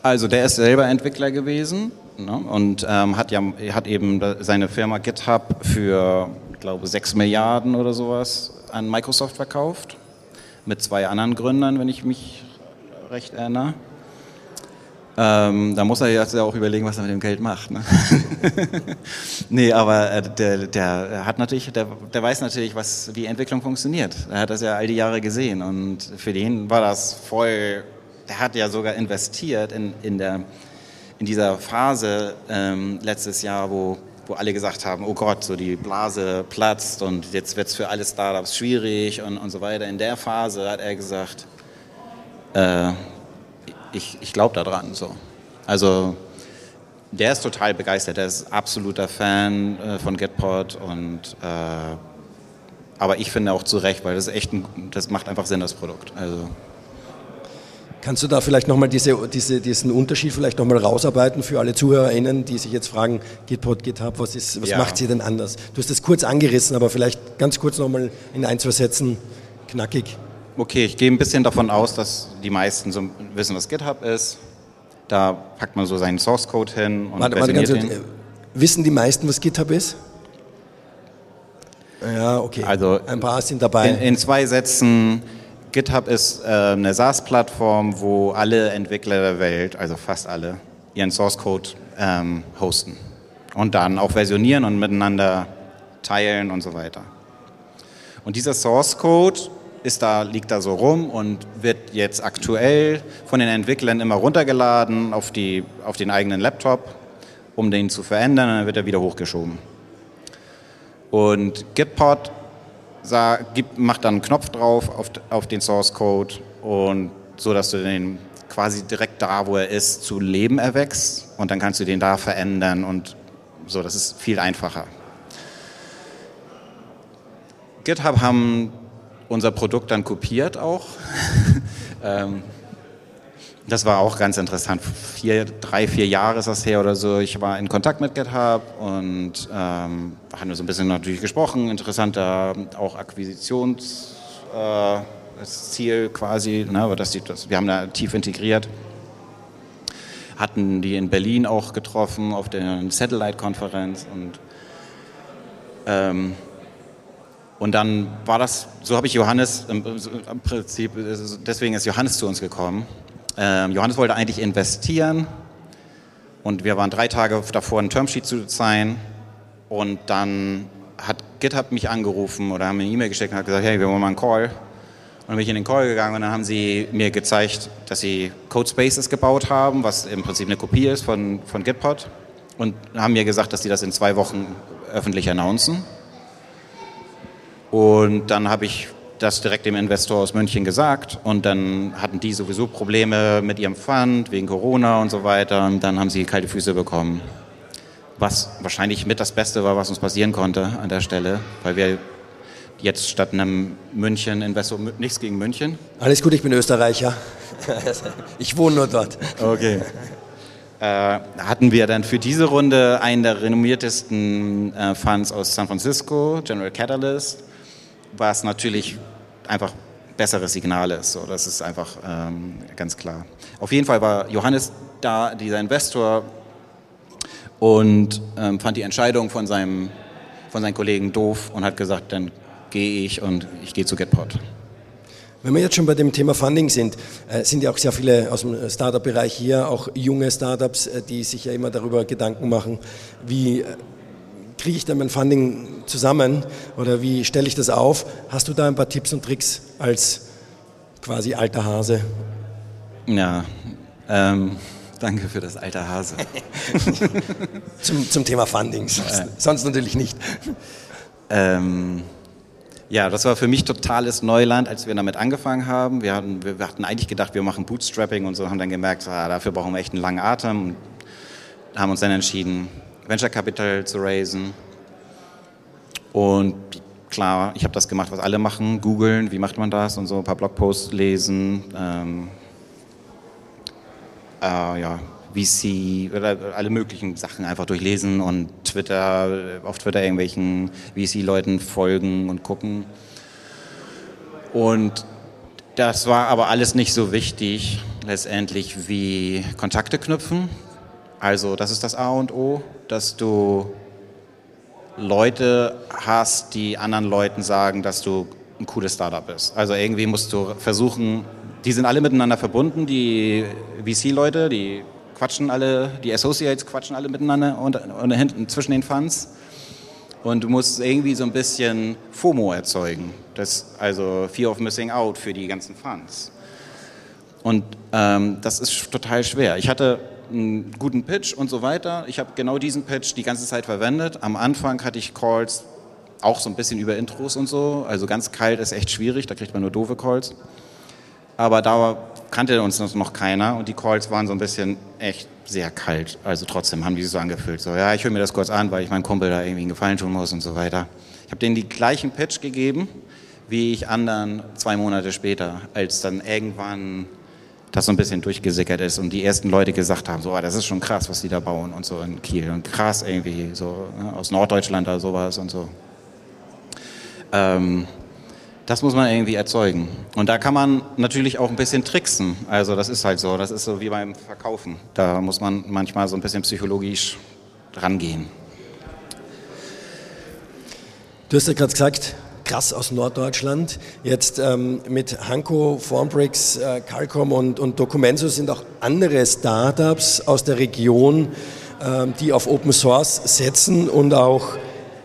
Also der ist selber Entwickler gewesen ne, und ähm, hat, ja, hat eben seine Firma GitHub für, ich glaube, 6 Milliarden oder sowas an Microsoft verkauft. Mit zwei anderen Gründern, wenn ich mich recht erinnere. Ähm, da muss er jetzt ja auch überlegen, was er mit dem Geld macht. Ne? nee, aber äh, der, der hat natürlich, der, der weiß natürlich, was, wie Entwicklung funktioniert. Er hat das ja all die Jahre gesehen und für den war das voll, der hat ja sogar investiert in, in, der, in dieser Phase ähm, letztes Jahr, wo wo alle gesagt haben, oh Gott, so die Blase platzt und jetzt wird es für alle Startups schwierig und, und so weiter. In der Phase hat er gesagt, äh, ich, ich glaube daran. So. Also der ist total begeistert, der ist absoluter Fan äh, von Getpod und äh, aber ich finde auch zu Recht, weil das echt ein, das macht einfach Sinn, das Produkt. Also Kannst du da vielleicht nochmal diese, diese, diesen Unterschied vielleicht nochmal rausarbeiten für alle ZuhörerInnen, die sich jetzt fragen, Gitpod, GitHub, was, ist, was ja. macht sie denn anders? Du hast das kurz angerissen, aber vielleicht ganz kurz nochmal in ein, zwei Sätzen knackig. Okay, ich gehe ein bisschen davon aus, dass die meisten so wissen, was GitHub ist. Da packt man so seinen Source Code hin und warte, warte, ganz ihn. Wissen die meisten, was GitHub ist? Ja, okay. Also ein paar sind dabei. In, in zwei Sätzen, GitHub ist äh, eine SaaS-Plattform, wo alle Entwickler der Welt, also fast alle, ihren Source Code ähm, hosten und dann auch versionieren und miteinander teilen und so weiter. Und dieser Source Code ist da, liegt da so rum und wird jetzt aktuell von den Entwicklern immer runtergeladen auf, die, auf den eigenen Laptop, um den zu verändern, und dann wird er wieder hochgeschoben. Und Gitpod macht dann einen Knopf drauf auf, auf den Source Code und so, dass du den quasi direkt da, wo er ist, zu Leben erwächst und dann kannst du den da verändern und so, das ist viel einfacher. GitHub haben unser Produkt dann kopiert auch. ähm, das war auch ganz interessant. Vier, drei, vier Jahre ist das her oder so. Ich war in Kontakt mit GitHub und ähm, haben so ein bisschen natürlich gesprochen. Interessanter auch Akquisitionsziel äh, quasi, ne, dass die, das, wir haben da tief integriert. Hatten die in Berlin auch getroffen auf der Satellite-Konferenz und ähm, und dann war das, so habe ich Johannes, im, Prinzip, deswegen ist Johannes zu uns gekommen. Ähm, Johannes wollte eigentlich investieren und wir waren drei Tage davor, ein Termsheet zu sein. Und dann hat GitHub mich angerufen oder haben mir eine E-Mail geschickt und hat gesagt, hey, wir wollen mal einen Call. Und dann bin ich in den Call gegangen und dann haben sie mir gezeigt, dass sie Codespaces gebaut haben, was im Prinzip eine Kopie ist von, von Gitpod. Und haben mir gesagt, dass sie das in zwei Wochen öffentlich announcen. Und dann habe ich das direkt dem Investor aus München gesagt und dann hatten die sowieso Probleme mit ihrem Fund wegen Corona und so weiter und dann haben sie kalte Füße bekommen. Was wahrscheinlich mit das Beste war, was uns passieren konnte an der Stelle, weil wir jetzt statt einem München Investor, nichts gegen München. Alles gut, ich bin Österreicher. Ich wohne nur dort. Okay. Äh, hatten wir dann für diese Runde einen der renommiertesten äh, Funds aus San Francisco, General Catalyst, was natürlich einfach besseres Signal ist. So, das ist einfach ähm, ganz klar. Auf jeden Fall war Johannes da, dieser Investor, und ähm, fand die Entscheidung von, seinem, von seinen Kollegen doof und hat gesagt, dann gehe ich und ich gehe zu GetPod. Wenn wir jetzt schon bei dem Thema Funding sind, äh, sind ja auch sehr viele aus dem Startup-Bereich hier, auch junge Startups, äh, die sich ja immer darüber Gedanken machen, wie äh, kriege ich dann mein Funding zusammen oder wie stelle ich das auf? Hast du da ein paar Tipps und Tricks als quasi alter Hase? Ja, ähm, danke für das alte Hase. zum, zum Thema Funding, sonst, sonst natürlich nicht. Ähm, ja, das war für mich totales Neuland, als wir damit angefangen haben. Wir hatten, wir hatten eigentlich gedacht, wir machen Bootstrapping und so, haben dann gemerkt, ah, dafür brauchen wir echt einen langen Atem. Und haben uns dann entschieden, Venture Capital zu raisen. Und klar, ich habe das gemacht, was alle machen, googeln, wie macht man das und so, ein paar Blogposts lesen, ähm, äh, ja, VC, alle möglichen Sachen einfach durchlesen und Twitter, auf Twitter irgendwelchen VC-Leuten folgen und gucken. Und das war aber alles nicht so wichtig letztendlich wie Kontakte knüpfen. Also das ist das A und O dass du Leute hast, die anderen Leuten sagen, dass du ein cooles Startup bist. Also irgendwie musst du versuchen, die sind alle miteinander verbunden, die VC-Leute, die quatschen alle, die Associates quatschen alle miteinander und, und hinten zwischen den Funds. Und du musst irgendwie so ein bisschen FOMO erzeugen, das, also Fear of Missing Out für die ganzen Funds. Und ähm, das ist total schwer. Ich hatte einen guten Pitch und so weiter. Ich habe genau diesen Pitch die ganze Zeit verwendet. Am Anfang hatte ich Calls auch so ein bisschen über Intros und so. Also ganz kalt ist echt schwierig, da kriegt man nur doofe Calls. Aber da kannte uns noch keiner und die Calls waren so ein bisschen echt sehr kalt. Also trotzdem haben die sich so angefühlt. So, ja, ich höre mir das kurz an, weil ich meinem Kumpel da irgendwie einen Gefallen tun muss und so weiter. Ich habe denen die gleichen Pitch gegeben, wie ich anderen zwei Monate später, als dann irgendwann das so ein bisschen durchgesickert ist und die ersten Leute gesagt haben, so, oh, das ist schon krass, was die da bauen und so in Kiel und krass irgendwie, so ne, aus Norddeutschland oder sowas und so. Ähm, das muss man irgendwie erzeugen. Und da kann man natürlich auch ein bisschen tricksen. Also das ist halt so, das ist so wie beim Verkaufen. Da muss man manchmal so ein bisschen psychologisch rangehen. Du hast ja gerade gesagt, krass aus Norddeutschland. Jetzt ähm, mit Hanko, Formbricks, äh, Calcom und, und Documenso sind auch andere Startups aus der Region, ähm, die auf Open Source setzen und auch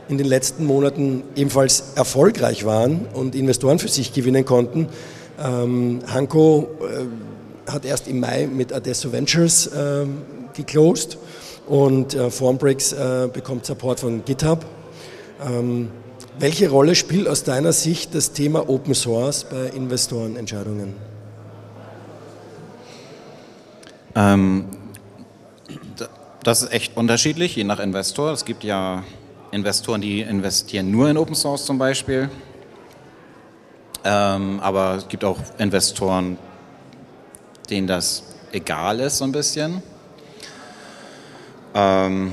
in den letzten Monaten ebenfalls erfolgreich waren und Investoren für sich gewinnen konnten. Ähm, Hanko äh, hat erst im Mai mit Adesso Ventures äh, geclosed und äh, Formbricks äh, bekommt Support von GitHub. Welche Rolle spielt aus deiner Sicht das Thema Open Source bei Investorenentscheidungen? Ähm, das ist echt unterschiedlich, je nach Investor. Es gibt ja Investoren, die investieren nur in Open Source zum Beispiel. Ähm, aber es gibt auch Investoren, denen das egal ist so ein bisschen. Ähm,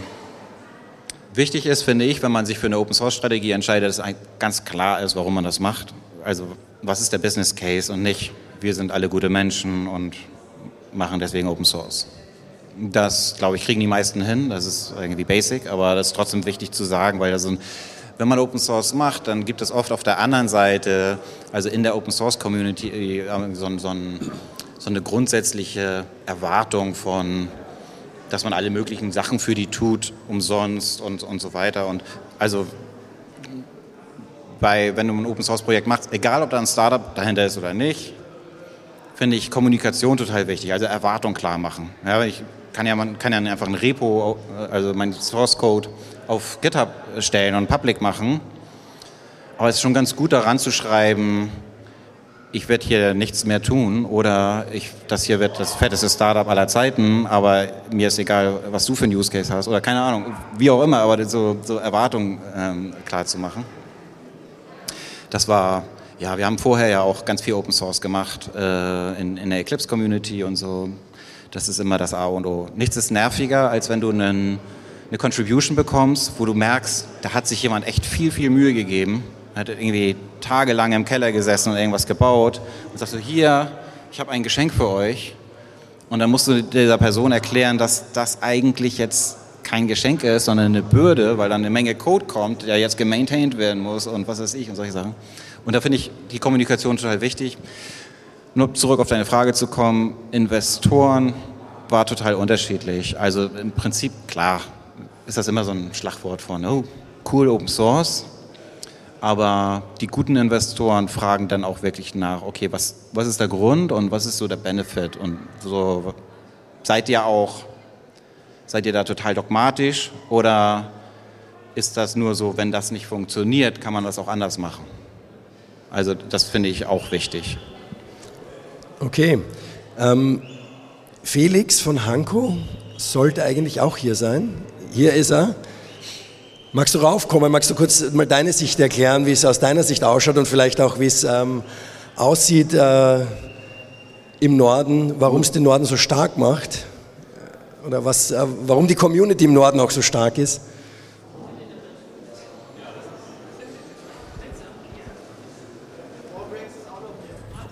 wichtig ist, finde ich, wenn man sich für eine Open Source Strategie entscheidet, dass ganz klar ist, warum man das macht. Also was ist der Business Case und nicht, wir sind alle gute Menschen und machen deswegen Open Source. Das, glaube ich, kriegen die meisten hin. Das ist irgendwie basic, aber das ist trotzdem wichtig zu sagen, weil also, wenn man Open Source macht, dann gibt es oft auf der anderen Seite, also in der Open Source Community, äh, so, so, so eine grundsätzliche Erwartung von, dass man alle möglichen Sachen für die tut, umsonst und, und so weiter. Und also bei, wenn du ein Open Source Projekt machst, egal ob da ein Startup dahinter ist oder nicht, finde ich Kommunikation total wichtig, also Erwartung klar machen. Ja, ich kann ja, man kann ja einfach ein Repo, also mein Source Code auf GitHub stellen und public machen. Aber es ist schon ganz gut daran zu schreiben, ich werde hier nichts mehr tun oder ich, das hier wird das fetteste Startup aller Zeiten, aber mir ist egal, was du für ein Use Case hast oder keine Ahnung, wie auch immer, aber so, so Erwartungen ähm, klar zu machen. Das war, ja, wir haben vorher ja auch ganz viel Open Source gemacht äh, in, in der Eclipse Community und so. Das ist immer das A und O. Nichts ist nerviger, als wenn du einen, eine Contribution bekommst, wo du merkst, da hat sich jemand echt viel, viel Mühe gegeben, hat irgendwie tagelang im Keller gesessen und irgendwas gebaut und sagst du, hier, ich habe ein Geschenk für euch. Und dann musst du dieser Person erklären, dass das eigentlich jetzt kein Geschenk ist, sondern eine Bürde, weil dann eine Menge Code kommt, der jetzt gemaintained werden muss und was weiß ich und solche Sachen. Und da finde ich die Kommunikation total wichtig. Nur zurück auf deine Frage zu kommen, Investoren war total unterschiedlich. Also im Prinzip, klar, ist das immer so ein Schlagwort von, oh, cool Open Source. Aber die guten Investoren fragen dann auch wirklich nach, okay, was, was ist der Grund und was ist so der Benefit? Und so seid ihr auch, seid ihr da total dogmatisch oder ist das nur so, wenn das nicht funktioniert, kann man das auch anders machen? Also das finde ich auch wichtig. Okay. Ähm, Felix von Hanko sollte eigentlich auch hier sein. Hier ist er. Magst du raufkommen? Magst du kurz mal deine Sicht erklären, wie es aus deiner Sicht ausschaut und vielleicht auch, wie es ähm, aussieht äh, im Norden, warum es den Norden so stark macht? Oder was, äh, warum die Community im Norden auch so stark ist?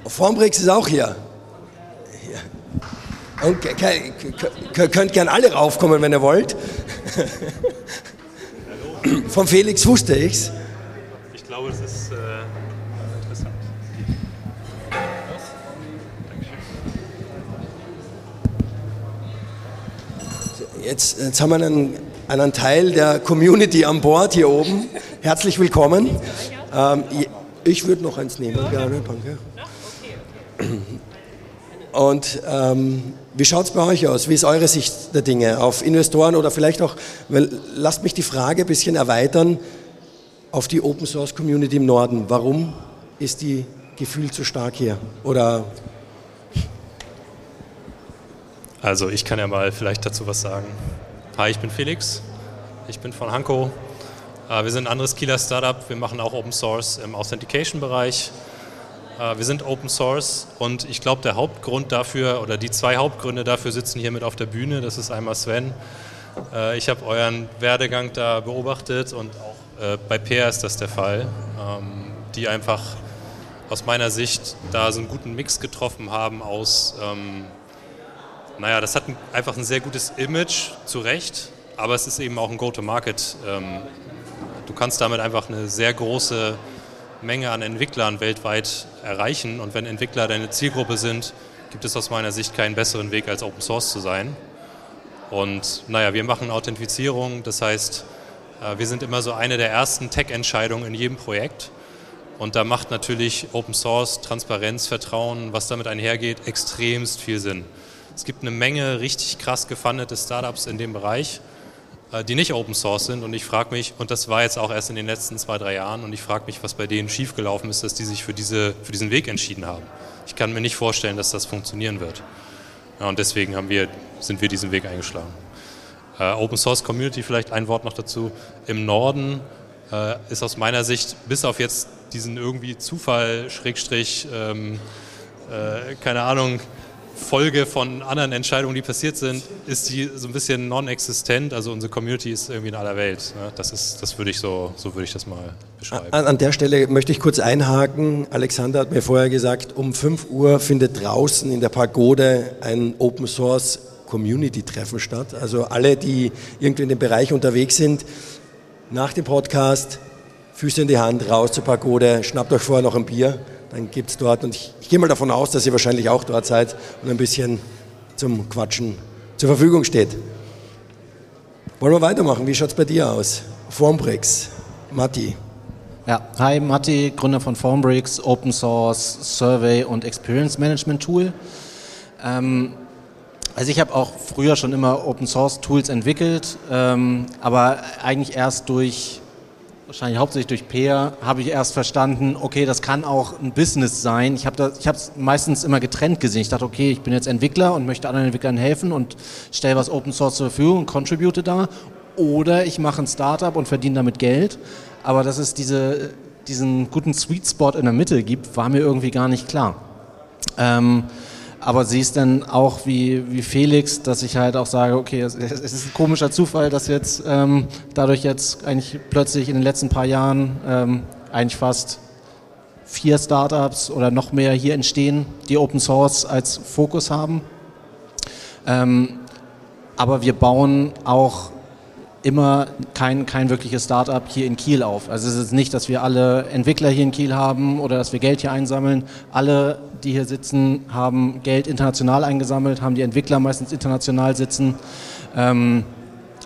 Formbrix ist auch hier. Und könnt gern alle raufkommen, wenn ihr wollt. Von Felix wusste ich's. Ich glaube, es ist äh, interessant. Jetzt, jetzt haben wir einen, einen Teil der Community an Bord hier oben. Herzlich willkommen. Ähm, ich würde noch eins nehmen, gerne, danke. Und ähm, wie schaut es bei euch aus? Wie ist eure Sicht der Dinge auf Investoren oder vielleicht auch, weil, lasst mich die Frage ein bisschen erweitern auf die Open Source Community im Norden. Warum ist die gefühlt so stark hier? Oder also ich kann ja mal vielleicht dazu was sagen. Hi, ich bin Felix, ich bin von Hanko. Äh, wir sind ein anderes Kieler Startup, wir machen auch Open Source im Authentication-Bereich. Äh, wir sind Open Source und ich glaube, der Hauptgrund dafür oder die zwei Hauptgründe dafür sitzen hier mit auf der Bühne. Das ist einmal Sven. Äh, ich habe euren Werdegang da beobachtet und auch äh, bei Peer ist das der Fall, ähm, die einfach aus meiner Sicht da so einen guten Mix getroffen haben aus, ähm, naja, das hat einfach ein sehr gutes Image, zu Recht, aber es ist eben auch ein Go-to-Market. Ähm, du kannst damit einfach eine sehr große Menge an Entwicklern weltweit erreichen. Und wenn Entwickler deine Zielgruppe sind, gibt es aus meiner Sicht keinen besseren Weg, als Open Source zu sein. Und naja, wir machen Authentifizierung, das heißt, äh, wir sind immer so eine der ersten Tech-Entscheidungen in jedem Projekt. Und da macht natürlich Open Source, Transparenz, Vertrauen, was damit einhergeht, extremst viel Sinn. Es gibt eine Menge richtig krass gefundete Startups in dem Bereich, die nicht Open Source sind. Und ich frage mich, und das war jetzt auch erst in den letzten zwei, drei Jahren, und ich frage mich, was bei denen schiefgelaufen ist, dass die sich für, diese, für diesen Weg entschieden haben. Ich kann mir nicht vorstellen, dass das funktionieren wird. Ja, und deswegen haben wir, sind wir diesen Weg eingeschlagen. Äh, Open Source Community, vielleicht ein Wort noch dazu. Im Norden äh, ist aus meiner Sicht, bis auf jetzt diesen irgendwie Zufall, Schrägstrich, ähm, äh, keine Ahnung, Folge von anderen Entscheidungen, die passiert sind, ist die so ein bisschen non-existent. Also unsere Community ist irgendwie in aller Welt. Ne? Das ist, das würde ich so, so würde ich das mal beschreiben. An, an, der Stelle möchte ich kurz einhaken. Alexander hat mir vorher gesagt, um 5 Uhr findet draußen in der Pagode ein Open Source Community-Treffen statt. Also alle, die irgendwie in dem Bereich unterwegs sind, nach dem Podcast Füße in die Hand, raus zur Pagode, schnappt euch vorher noch ein Bier, dann gibt es dort, und ich, ich gehe mal davon aus, dass ihr wahrscheinlich auch dort seid und ein bisschen zum Quatschen zur Verfügung steht. Wollen wir weitermachen? Wie schaut es bei dir aus? Formbricks, Matti. Ja, hi, Matti, Gründer von Formbricks, Open Source Survey und Experience Management Tool. Ähm, also ich habe auch früher schon immer Open Source Tools entwickelt, ähm, aber eigentlich erst durch wahrscheinlich hauptsächlich durch Peer, habe ich erst verstanden, okay, das kann auch ein Business sein. Ich habe es meistens immer getrennt gesehen. Ich dachte, okay, ich bin jetzt Entwickler und möchte anderen Entwicklern helfen und stelle was Open Source zur Verfügung und contribute da. Oder ich mache ein Startup und verdiene damit Geld. Aber dass es diese, diesen guten Sweet Spot in der Mitte gibt, war mir irgendwie gar nicht klar. Ähm, aber siehst dann auch wie, wie Felix, dass ich halt auch sage, okay, es, es ist ein komischer Zufall, dass jetzt ähm, dadurch jetzt eigentlich plötzlich in den letzten paar Jahren ähm, eigentlich fast vier Startups oder noch mehr hier entstehen, die Open Source als Fokus haben. Ähm, aber wir bauen auch immer kein, kein wirkliches Startup hier in Kiel auf. Also es ist nicht, dass wir alle Entwickler hier in Kiel haben oder dass wir Geld hier einsammeln. Alle, die hier sitzen, haben Geld international eingesammelt, haben die Entwickler meistens international sitzen. Ähm,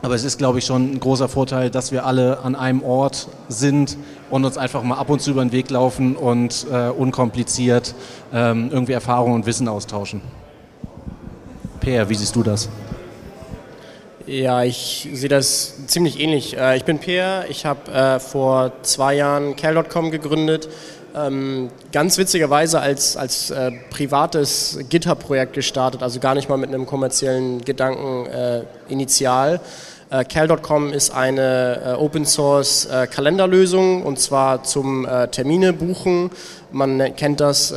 aber es ist, glaube ich, schon ein großer Vorteil, dass wir alle an einem Ort sind und uns einfach mal ab und zu über den Weg laufen und äh, unkompliziert ähm, irgendwie Erfahrungen und Wissen austauschen. Per, wie siehst du das? Ja, ich sehe das ziemlich ähnlich. Äh, ich bin Peer, ich habe äh, vor zwei Jahren Cal.com gegründet. Ähm, ganz witzigerweise als, als äh, privates GitHub-Projekt gestartet, also gar nicht mal mit einem kommerziellen Gedanken initial. Cal.com ist eine äh, Open-Source Kalenderlösung und zwar zum Termine buchen. Man kennt das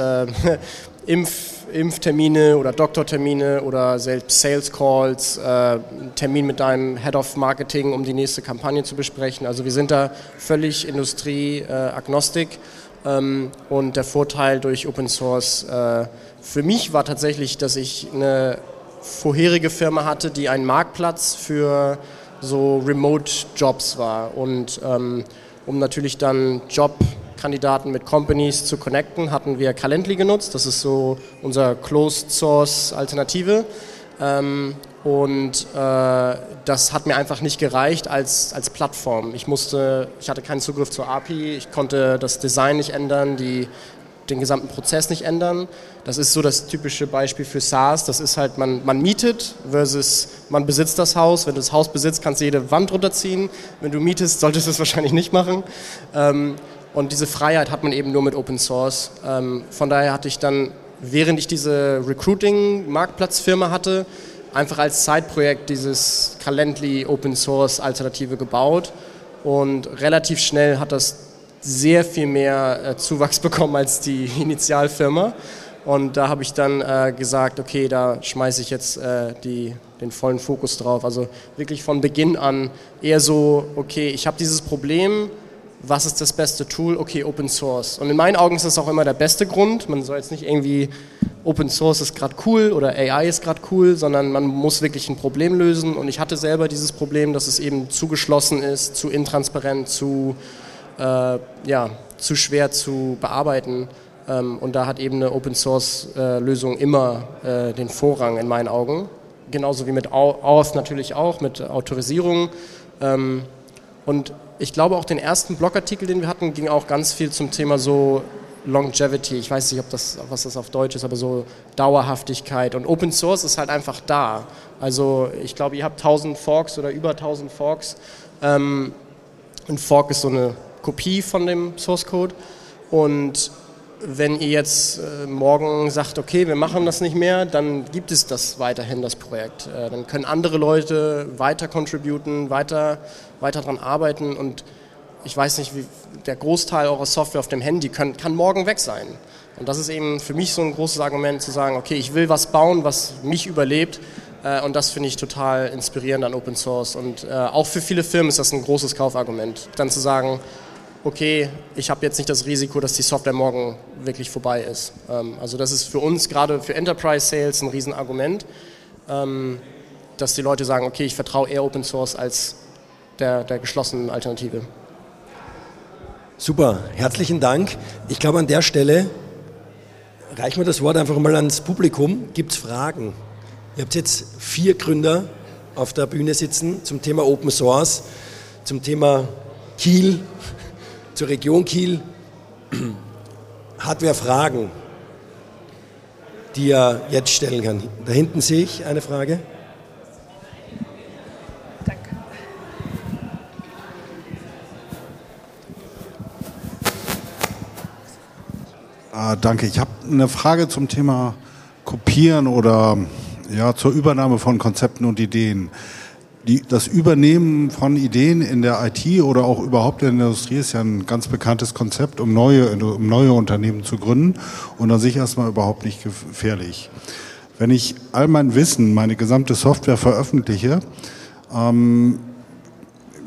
Impf Impftermine oder Doktortermine oder selbst Sales Calls, äh, Termin mit deinem Head of Marketing, um die nächste Kampagne zu besprechen. Also wir sind da völlig industrieagnostik ähm, und der Vorteil durch Open Source äh, für mich war tatsächlich, dass ich eine vorherige Firma hatte, die ein Marktplatz für so Remote-Jobs war und ähm, um natürlich dann Job Kandidaten mit Companies zu connecten, hatten wir Calendly genutzt. Das ist so unser Closed Source Alternative. Ähm, und äh, das hat mir einfach nicht gereicht als, als Plattform. Ich musste, ich hatte keinen Zugriff zur API, ich konnte das Design nicht ändern, die, den gesamten Prozess nicht ändern. Das ist so das typische Beispiel für SaaS. Das ist halt, man, man mietet versus man besitzt das Haus. Wenn du das Haus besitzt, kannst du jede Wand runterziehen. Wenn du mietest, solltest du es wahrscheinlich nicht machen. Und diese Freiheit hat man eben nur mit Open Source. Ähm, von daher hatte ich dann, während ich diese Recruiting-Marktplatzfirma hatte, einfach als Zeitprojekt dieses Calendly Open Source Alternative gebaut. Und relativ schnell hat das sehr viel mehr äh, Zuwachs bekommen als die Initialfirma. Und da habe ich dann äh, gesagt, okay, da schmeiße ich jetzt äh, die, den vollen Fokus drauf. Also wirklich von Beginn an eher so, okay, ich habe dieses Problem, was ist das beste Tool? Okay, Open Source. Und in meinen Augen ist das auch immer der beste Grund. Man soll jetzt nicht irgendwie, Open Source ist gerade cool oder AI ist gerade cool, sondern man muss wirklich ein Problem lösen. Und ich hatte selber dieses Problem, dass es eben zu geschlossen ist, zu intransparent, zu, äh, ja, zu schwer zu bearbeiten. Ähm, und da hat eben eine Open Source äh, Lösung immer äh, den Vorrang in meinen Augen. Genauso wie mit Auth natürlich auch, mit Autorisierung. Ähm, und ich glaube auch den ersten Blogartikel, den wir hatten, ging auch ganz viel zum Thema so Longevity. Ich weiß nicht, ob das, was das auf Deutsch ist, aber so Dauerhaftigkeit. Und Open Source ist halt einfach da. Also ich glaube, ihr habt 1000 Forks oder über 1000 Forks. Ähm, ein Fork ist so eine Kopie von dem Source Code. Und wenn ihr jetzt äh, morgen sagt, okay, wir machen das nicht mehr, dann gibt es das weiterhin, das Projekt. Äh, dann können andere Leute weiter contributen, weiter, weiter daran arbeiten und ich weiß nicht, wie der Großteil eurer Software auf dem Handy kann, kann morgen weg sein. Und das ist eben für mich so ein großes Argument zu sagen, okay, ich will was bauen, was mich überlebt. Äh, und das finde ich total inspirierend an Open Source. Und auch für viele Firmen ist das ein großes Kaufargument. Dann zu sagen, okay, ich habe jetzt nicht das Risiko, dass die Software morgen wirklich vorbei ist. Ähm, also das ist für uns gerade für Enterprise Sales ein Riesenargument, ähm, dass die Leute sagen, okay, ich vertraue eher Open Source als der, der geschlossenen Alternative. Super, herzlichen Dank. Ich glaube, an der Stelle reichen wir das Wort einfach mal ans Publikum. Gibt es Fragen? Ihr habt jetzt vier Gründer auf der Bühne sitzen zum Thema Open Source, zum Thema Kiel, zur Region Kiel. Hat wer Fragen, die er jetzt stellen kann? Da hinten sehe ich eine Frage. Danke. Ah, danke. Ich habe eine Frage zum Thema Kopieren oder ja, zur Übernahme von Konzepten und Ideen die, das Übernehmen von Ideen in der IT oder auch überhaupt in der Industrie ist ja ein ganz bekanntes Konzept, um neue, um neue Unternehmen zu gründen und an sich erstmal überhaupt nicht gefährlich. Wenn ich all mein Wissen, meine gesamte Software veröffentliche, ähm,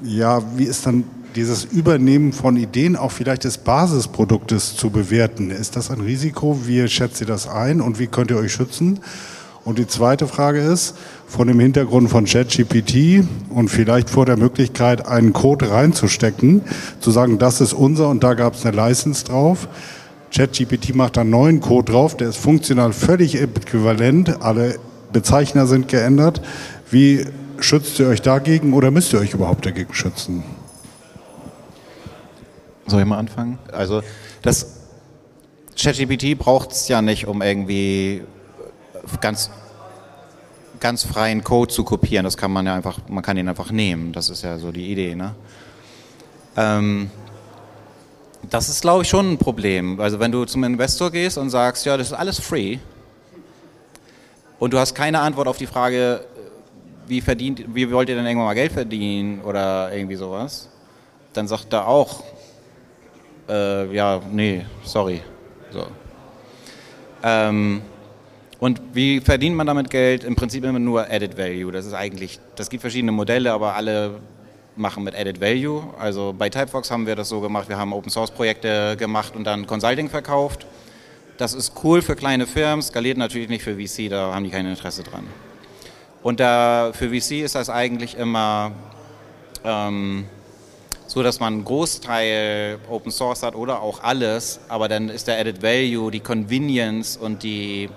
ja, wie ist dann dieses Übernehmen von Ideen auch vielleicht des Basisproduktes zu bewerten? Ist das ein Risiko? Wie schätzt ihr das ein und wie könnt ihr euch schützen? Und die zweite Frage ist, von dem Hintergrund von ChatGPT und vielleicht vor der Möglichkeit, einen Code reinzustecken, zu sagen, das ist unser und da gab es eine License drauf. ChatGPT macht einen neuen Code drauf, der ist funktional völlig äquivalent, alle Bezeichner sind geändert. Wie schützt ihr euch dagegen oder müsst ihr euch überhaupt dagegen schützen? Soll ich mal anfangen? Also das ChatGPT braucht es ja nicht, um irgendwie ganz, ganz freien Code zu kopieren. Das kann man ja einfach, man kann ihn einfach nehmen. Das ist ja so die Idee. Ne? Ähm, das ist, glaube ich, schon ein Problem. Also wenn du zum Investor gehst und sagst, ja, das ist alles free und du hast keine Antwort auf die Frage, wie verdient, wie wollt ihr denn irgendwann mal Geld verdienen oder irgendwie sowas, dann sagt er auch, äh, ja, nee, sorry. So. Ähm, und wie verdient man damit Geld? Im Prinzip immer nur Added Value. Das ist eigentlich, das gibt verschiedene Modelle, aber alle machen mit Added Value. Also bei Typefox haben wir das so gemacht, wir haben Open Source Projekte gemacht und dann Consulting verkauft. Das ist cool für kleine Firmen, skaliert natürlich nicht für VC, da haben die kein Interesse dran. Und da, für VC ist das eigentlich immer ähm, so, dass man einen Großteil Open Source hat oder auch alles, aber dann ist der Added Value, die Convenience und die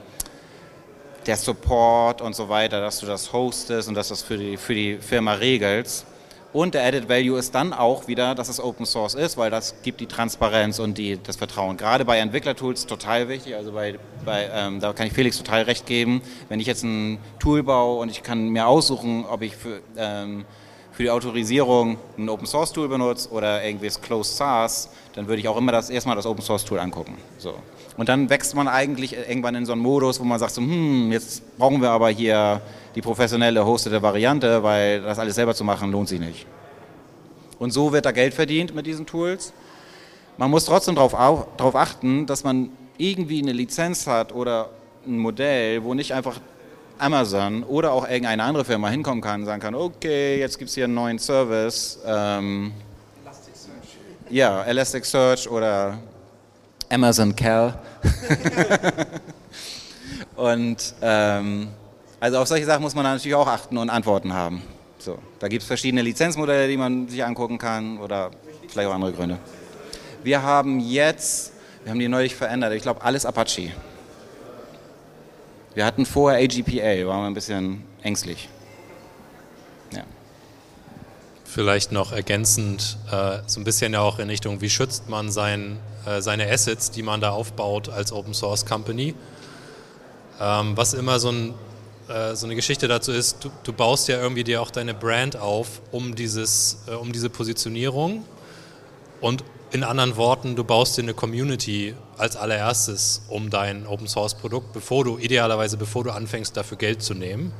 der Support und so weiter, dass du das hostest und dass das für die, für die Firma regelst. Und der Added Value ist dann auch wieder, dass es Open Source ist, weil das gibt die Transparenz und die, das Vertrauen. Gerade bei Entwicklertools total wichtig. Also bei, bei ähm, da kann ich Felix total recht geben. Wenn ich jetzt ein Tool baue und ich kann mir aussuchen, ob ich für, ähm, für die Autorisierung ein Open Source Tool benutze oder irgendwie das Closed SaaS, dann würde ich auch immer das erstmal das Open Source Tool angucken. So. Und dann wächst man eigentlich irgendwann in so einen Modus, wo man sagt, so, hm, jetzt brauchen wir aber hier die professionelle hostete Variante, weil das alles selber zu machen lohnt sich nicht. Und so wird da Geld verdient mit diesen Tools. Man muss trotzdem darauf achten, dass man irgendwie eine Lizenz hat oder ein Modell, wo nicht einfach Amazon oder auch irgendeine andere Firma hinkommen kann und sagen kann, okay, jetzt gibt es hier einen neuen Service. Ähm, Elasticsearch. Ja, Elasticsearch oder Amazon Cal. und ähm, also auf solche Sachen muss man natürlich auch achten und Antworten haben. So, da gibt es verschiedene Lizenzmodelle, die man sich angucken kann oder vielleicht auch andere Gründe. Wir haben jetzt, wir haben die neulich verändert, ich glaube alles Apache. Wir hatten vorher AGPA, waren wir ein bisschen ängstlich. Ja. Vielleicht noch ergänzend, äh, so ein bisschen ja auch in Richtung, wie schützt man sein, äh, seine Assets, die man da aufbaut als Open Source Company. Ähm, was immer so, ein, äh, so, eine Geschichte dazu ist, du, du, baust ja irgendwie dir auch deine Brand auf um, dieses, äh, um diese Positionierung und in anderen Worten, du baust dir eine Community als allererstes um dein Open Source Produkt, bevor du idealerweise, bevor du anfängst, dafür Geld zu nehmen.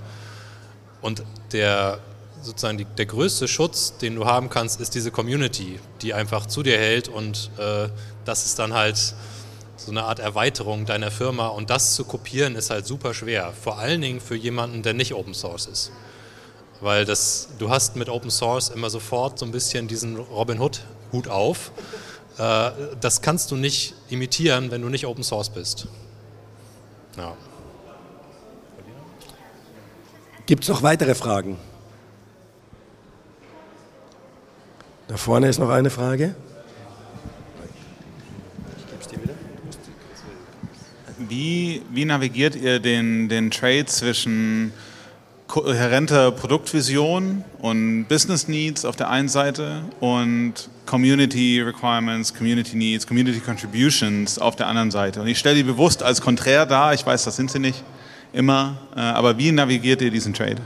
Und der sozusagen die, der größte Schutz, den du haben kannst, ist diese Community, die einfach zu dir hält und äh, das ist dann halt so eine Art Erweiterung deiner Firma und das zu kopieren ist halt super schwer, vor allen Dingen für jemanden, der nicht Open Source ist. Weil das, du hast mit Open Source immer sofort so ein bisschen diesen Robin Hood Hut auf. Äh, das kannst du nicht imitieren, wenn du nicht Open Source bist. Ja. Gibt es noch weitere Fragen? Da vorne ist noch eine Frage. Wie, wie navigiert ihr den, den Trade zwischen kohärenter Produktvision und Business Needs auf der einen Seite und Community Requirements, Community Needs, Community Contributions auf der anderen Seite? Und ich stelle die bewusst als konträr dar, ich weiß, das sind sie nicht immer, äh, aber wie navigiert ihr diesen Trade?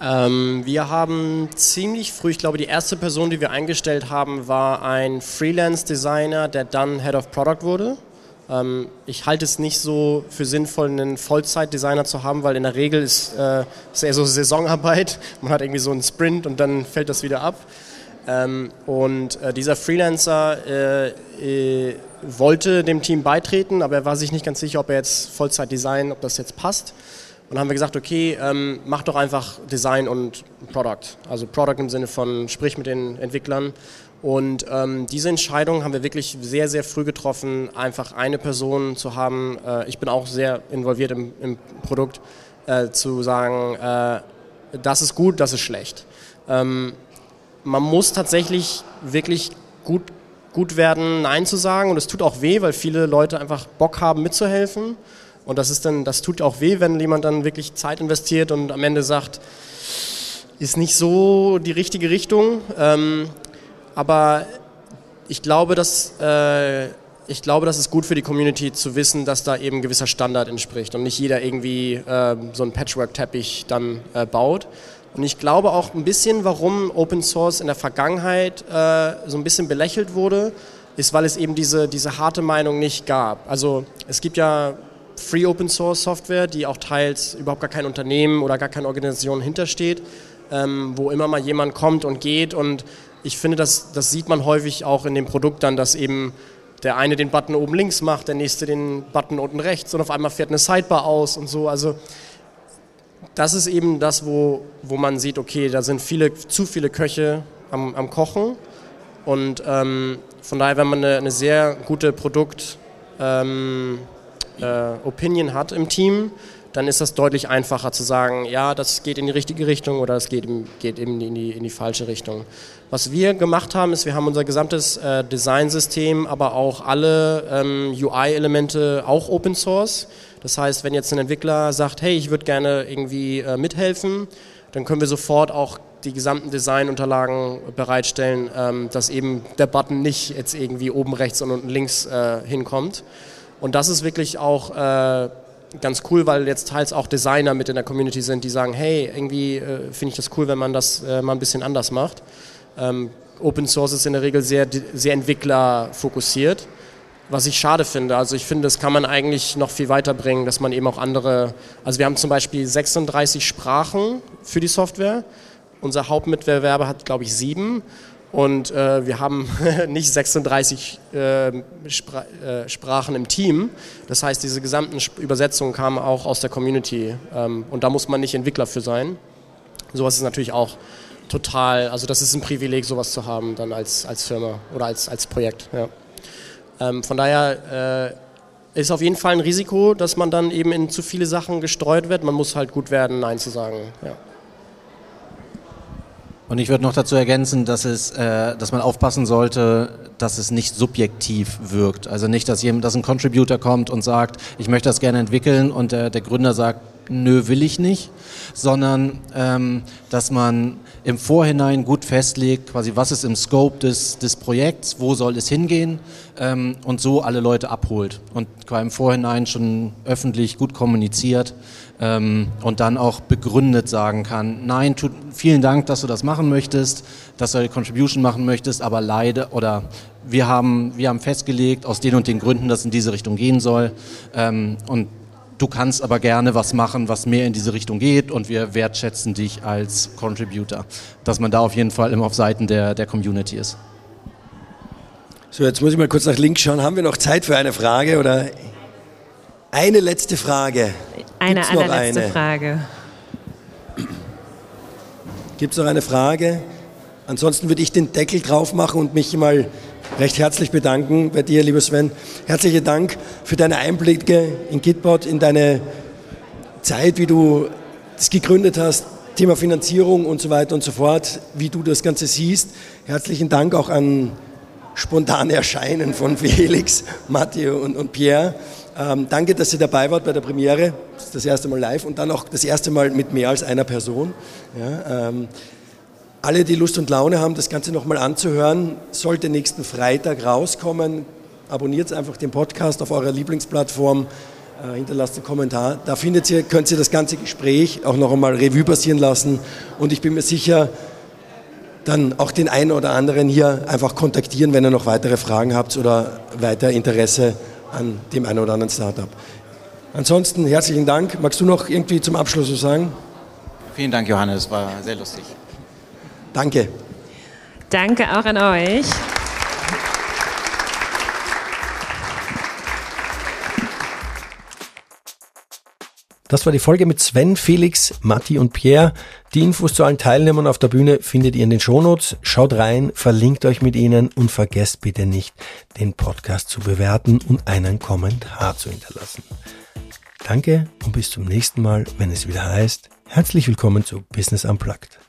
Ähm, wir haben ziemlich früh, ich glaube, die erste Person, die wir eingestellt haben, war ein Freelance-Designer, der dann Head of Product wurde. Ähm, ich halte es nicht so für sinnvoll, einen Vollzeit-Designer zu haben, weil in der Regel ist es äh, eher so Saisonarbeit. Man hat irgendwie so einen Sprint und dann fällt das wieder ab. Ähm, und äh, dieser Freelancer äh, äh, wollte dem Team beitreten, aber er war sich nicht ganz sicher, ob er jetzt Vollzeit design, ob das jetzt passt. Und dann haben wir gesagt, okay, ähm, mach doch einfach Design und Product. Also Product im Sinne von sprich mit den Entwicklern. Und ähm, diese Entscheidung haben wir wirklich sehr, sehr früh getroffen, einfach eine Person zu haben. Äh, ich bin auch sehr involviert im, im Produkt, äh, zu sagen, äh, das ist gut, das ist schlecht. Ähm, man muss tatsächlich wirklich gut, gut werden, Nein zu sagen. Und es tut auch weh, weil viele Leute einfach Bock haben, mitzuhelfen. Und das ist dann, das tut auch weh, wenn jemand dann wirklich Zeit investiert und am Ende sagt, ist nicht so die richtige Richtung. Ähm, aber ich glaube, dass äh, ich glaube, das ist gut für die Community zu wissen, dass da eben ein gewisser Standard entspricht und nicht jeder irgendwie äh, so einen Patchwork-Teppich dann äh, baut. Und ich glaube auch ein bisschen, warum Open Source in der Vergangenheit äh, so ein bisschen belächelt wurde, ist, weil es eben diese, diese harte Meinung nicht gab. Also es gibt ja Free Open Source Software, die auch teils überhaupt gar kein Unternehmen oder gar keine Organisation hintersteht, ähm, wo immer mal jemand kommt und geht. Und ich finde, das, das sieht man häufig auch in dem Produkt dann, dass eben der eine den Button oben links macht, der nächste den Button unten rechts und auf einmal fährt eine Sidebar aus und so. Also das ist eben das, wo, wo man sieht, okay, da sind viele, zu viele Köche am, am Kochen. Und ähm, von daher, wenn man eine, eine sehr gute Produkt, ähm, äh, Opinion hat im Team, dann ist das deutlich einfacher zu sagen, ja, das geht in die richtige Richtung oder es geht, geht eben in die, in die falsche Richtung. Was wir gemacht haben, ist, wir haben unser gesamtes äh, Designsystem, aber auch alle ähm, UI-Elemente auch Open Source. Das heißt, wenn jetzt ein Entwickler sagt, hey, ich würde gerne irgendwie äh, mithelfen, dann können wir sofort auch die gesamten Designunterlagen bereitstellen, ähm, dass eben der Button nicht jetzt irgendwie oben rechts und unten links äh, hinkommt. Und das ist wirklich auch äh, ganz cool, weil jetzt teils auch Designer mit in der Community sind, die sagen, hey, irgendwie äh, finde ich das cool, wenn man das äh, mal ein bisschen anders macht. Ähm, Open Source ist in der Regel sehr, sehr entwicklerfokussiert, was ich schade finde. Also ich finde, das kann man eigentlich noch viel weiterbringen, dass man eben auch andere, also wir haben zum Beispiel 36 Sprachen für die Software. Unser Hauptmitbewerber hat, glaube ich, sieben. Und äh, wir haben nicht 36 äh, Spra äh, Sprachen im Team. Das heißt, diese gesamten Übersetzungen kamen auch aus der Community. Ähm, und da muss man nicht Entwickler für sein. Sowas ist natürlich auch total, also das ist ein Privileg, sowas zu haben dann als, als Firma oder als, als Projekt. Ja. Ähm, von daher äh, ist auf jeden Fall ein Risiko, dass man dann eben in zu viele Sachen gestreut wird. Man muss halt gut werden, Nein zu sagen. Ja. Und ich würde noch dazu ergänzen, dass, es, äh, dass man aufpassen sollte, dass es nicht subjektiv wirkt. Also nicht, dass, jemand, dass ein Contributor kommt und sagt, ich möchte das gerne entwickeln und der, der Gründer sagt, nö, will ich nicht, sondern ähm, dass man im Vorhinein gut festlegt, quasi was ist im Scope des, des Projekts, wo soll es hingehen ähm, und so alle Leute abholt und im Vorhinein schon öffentlich gut kommuniziert ähm, und dann auch begründet sagen kann, nein, tut, vielen Dank, dass du das machen möchtest, dass du eine Contribution machen möchtest, aber leider oder wir haben, wir haben festgelegt, aus den und den Gründen, dass es in diese Richtung gehen soll ähm, und Du kannst aber gerne was machen, was mehr in diese Richtung geht und wir wertschätzen dich als Contributor. Dass man da auf jeden Fall immer auf Seiten der, der Community ist. So, jetzt muss ich mal kurz nach links schauen. Haben wir noch Zeit für eine Frage oder eine letzte Frage? Eine allerletzte eine? Frage. Gibt es noch eine Frage? Ansonsten würde ich den Deckel drauf machen und mich mal recht herzlich bedanken bei dir, lieber Sven. Herzlichen Dank für deine Einblicke in Gitbot, in deine Zeit, wie du das gegründet hast, Thema Finanzierung und so weiter und so fort, wie du das Ganze siehst. Herzlichen Dank auch an spontane Erscheinen von Felix, Matteo und, und Pierre. Ähm, danke, dass ihr dabei wart bei der Premiere. Das ist das erste Mal live und dann auch das erste Mal mit mehr als einer Person. Ja, ähm, alle, die Lust und Laune haben, das Ganze nochmal anzuhören, sollte nächsten Freitag rauskommen. Abonniert einfach den Podcast auf eurer Lieblingsplattform, äh, hinterlasst einen Kommentar. Da findet ihr, könnt ihr das ganze Gespräch auch noch einmal Revue passieren lassen. Und ich bin mir sicher, dann auch den einen oder anderen hier einfach kontaktieren, wenn ihr noch weitere Fragen habt oder weiter Interesse an dem einen oder anderen Startup. Ansonsten herzlichen Dank. Magst du noch irgendwie zum Abschluss was sagen? Vielen Dank, Johannes. War sehr lustig. Danke. Danke auch an euch. Das war die Folge mit Sven, Felix, Matti und Pierre. Die Infos zu allen Teilnehmern auf der Bühne findet ihr in den Shownotes. Schaut rein, verlinkt euch mit ihnen und vergesst bitte nicht, den Podcast zu bewerten und einen Kommentar zu hinterlassen. Danke und bis zum nächsten Mal, wenn es wieder heißt, herzlich willkommen zu Business Unplugged.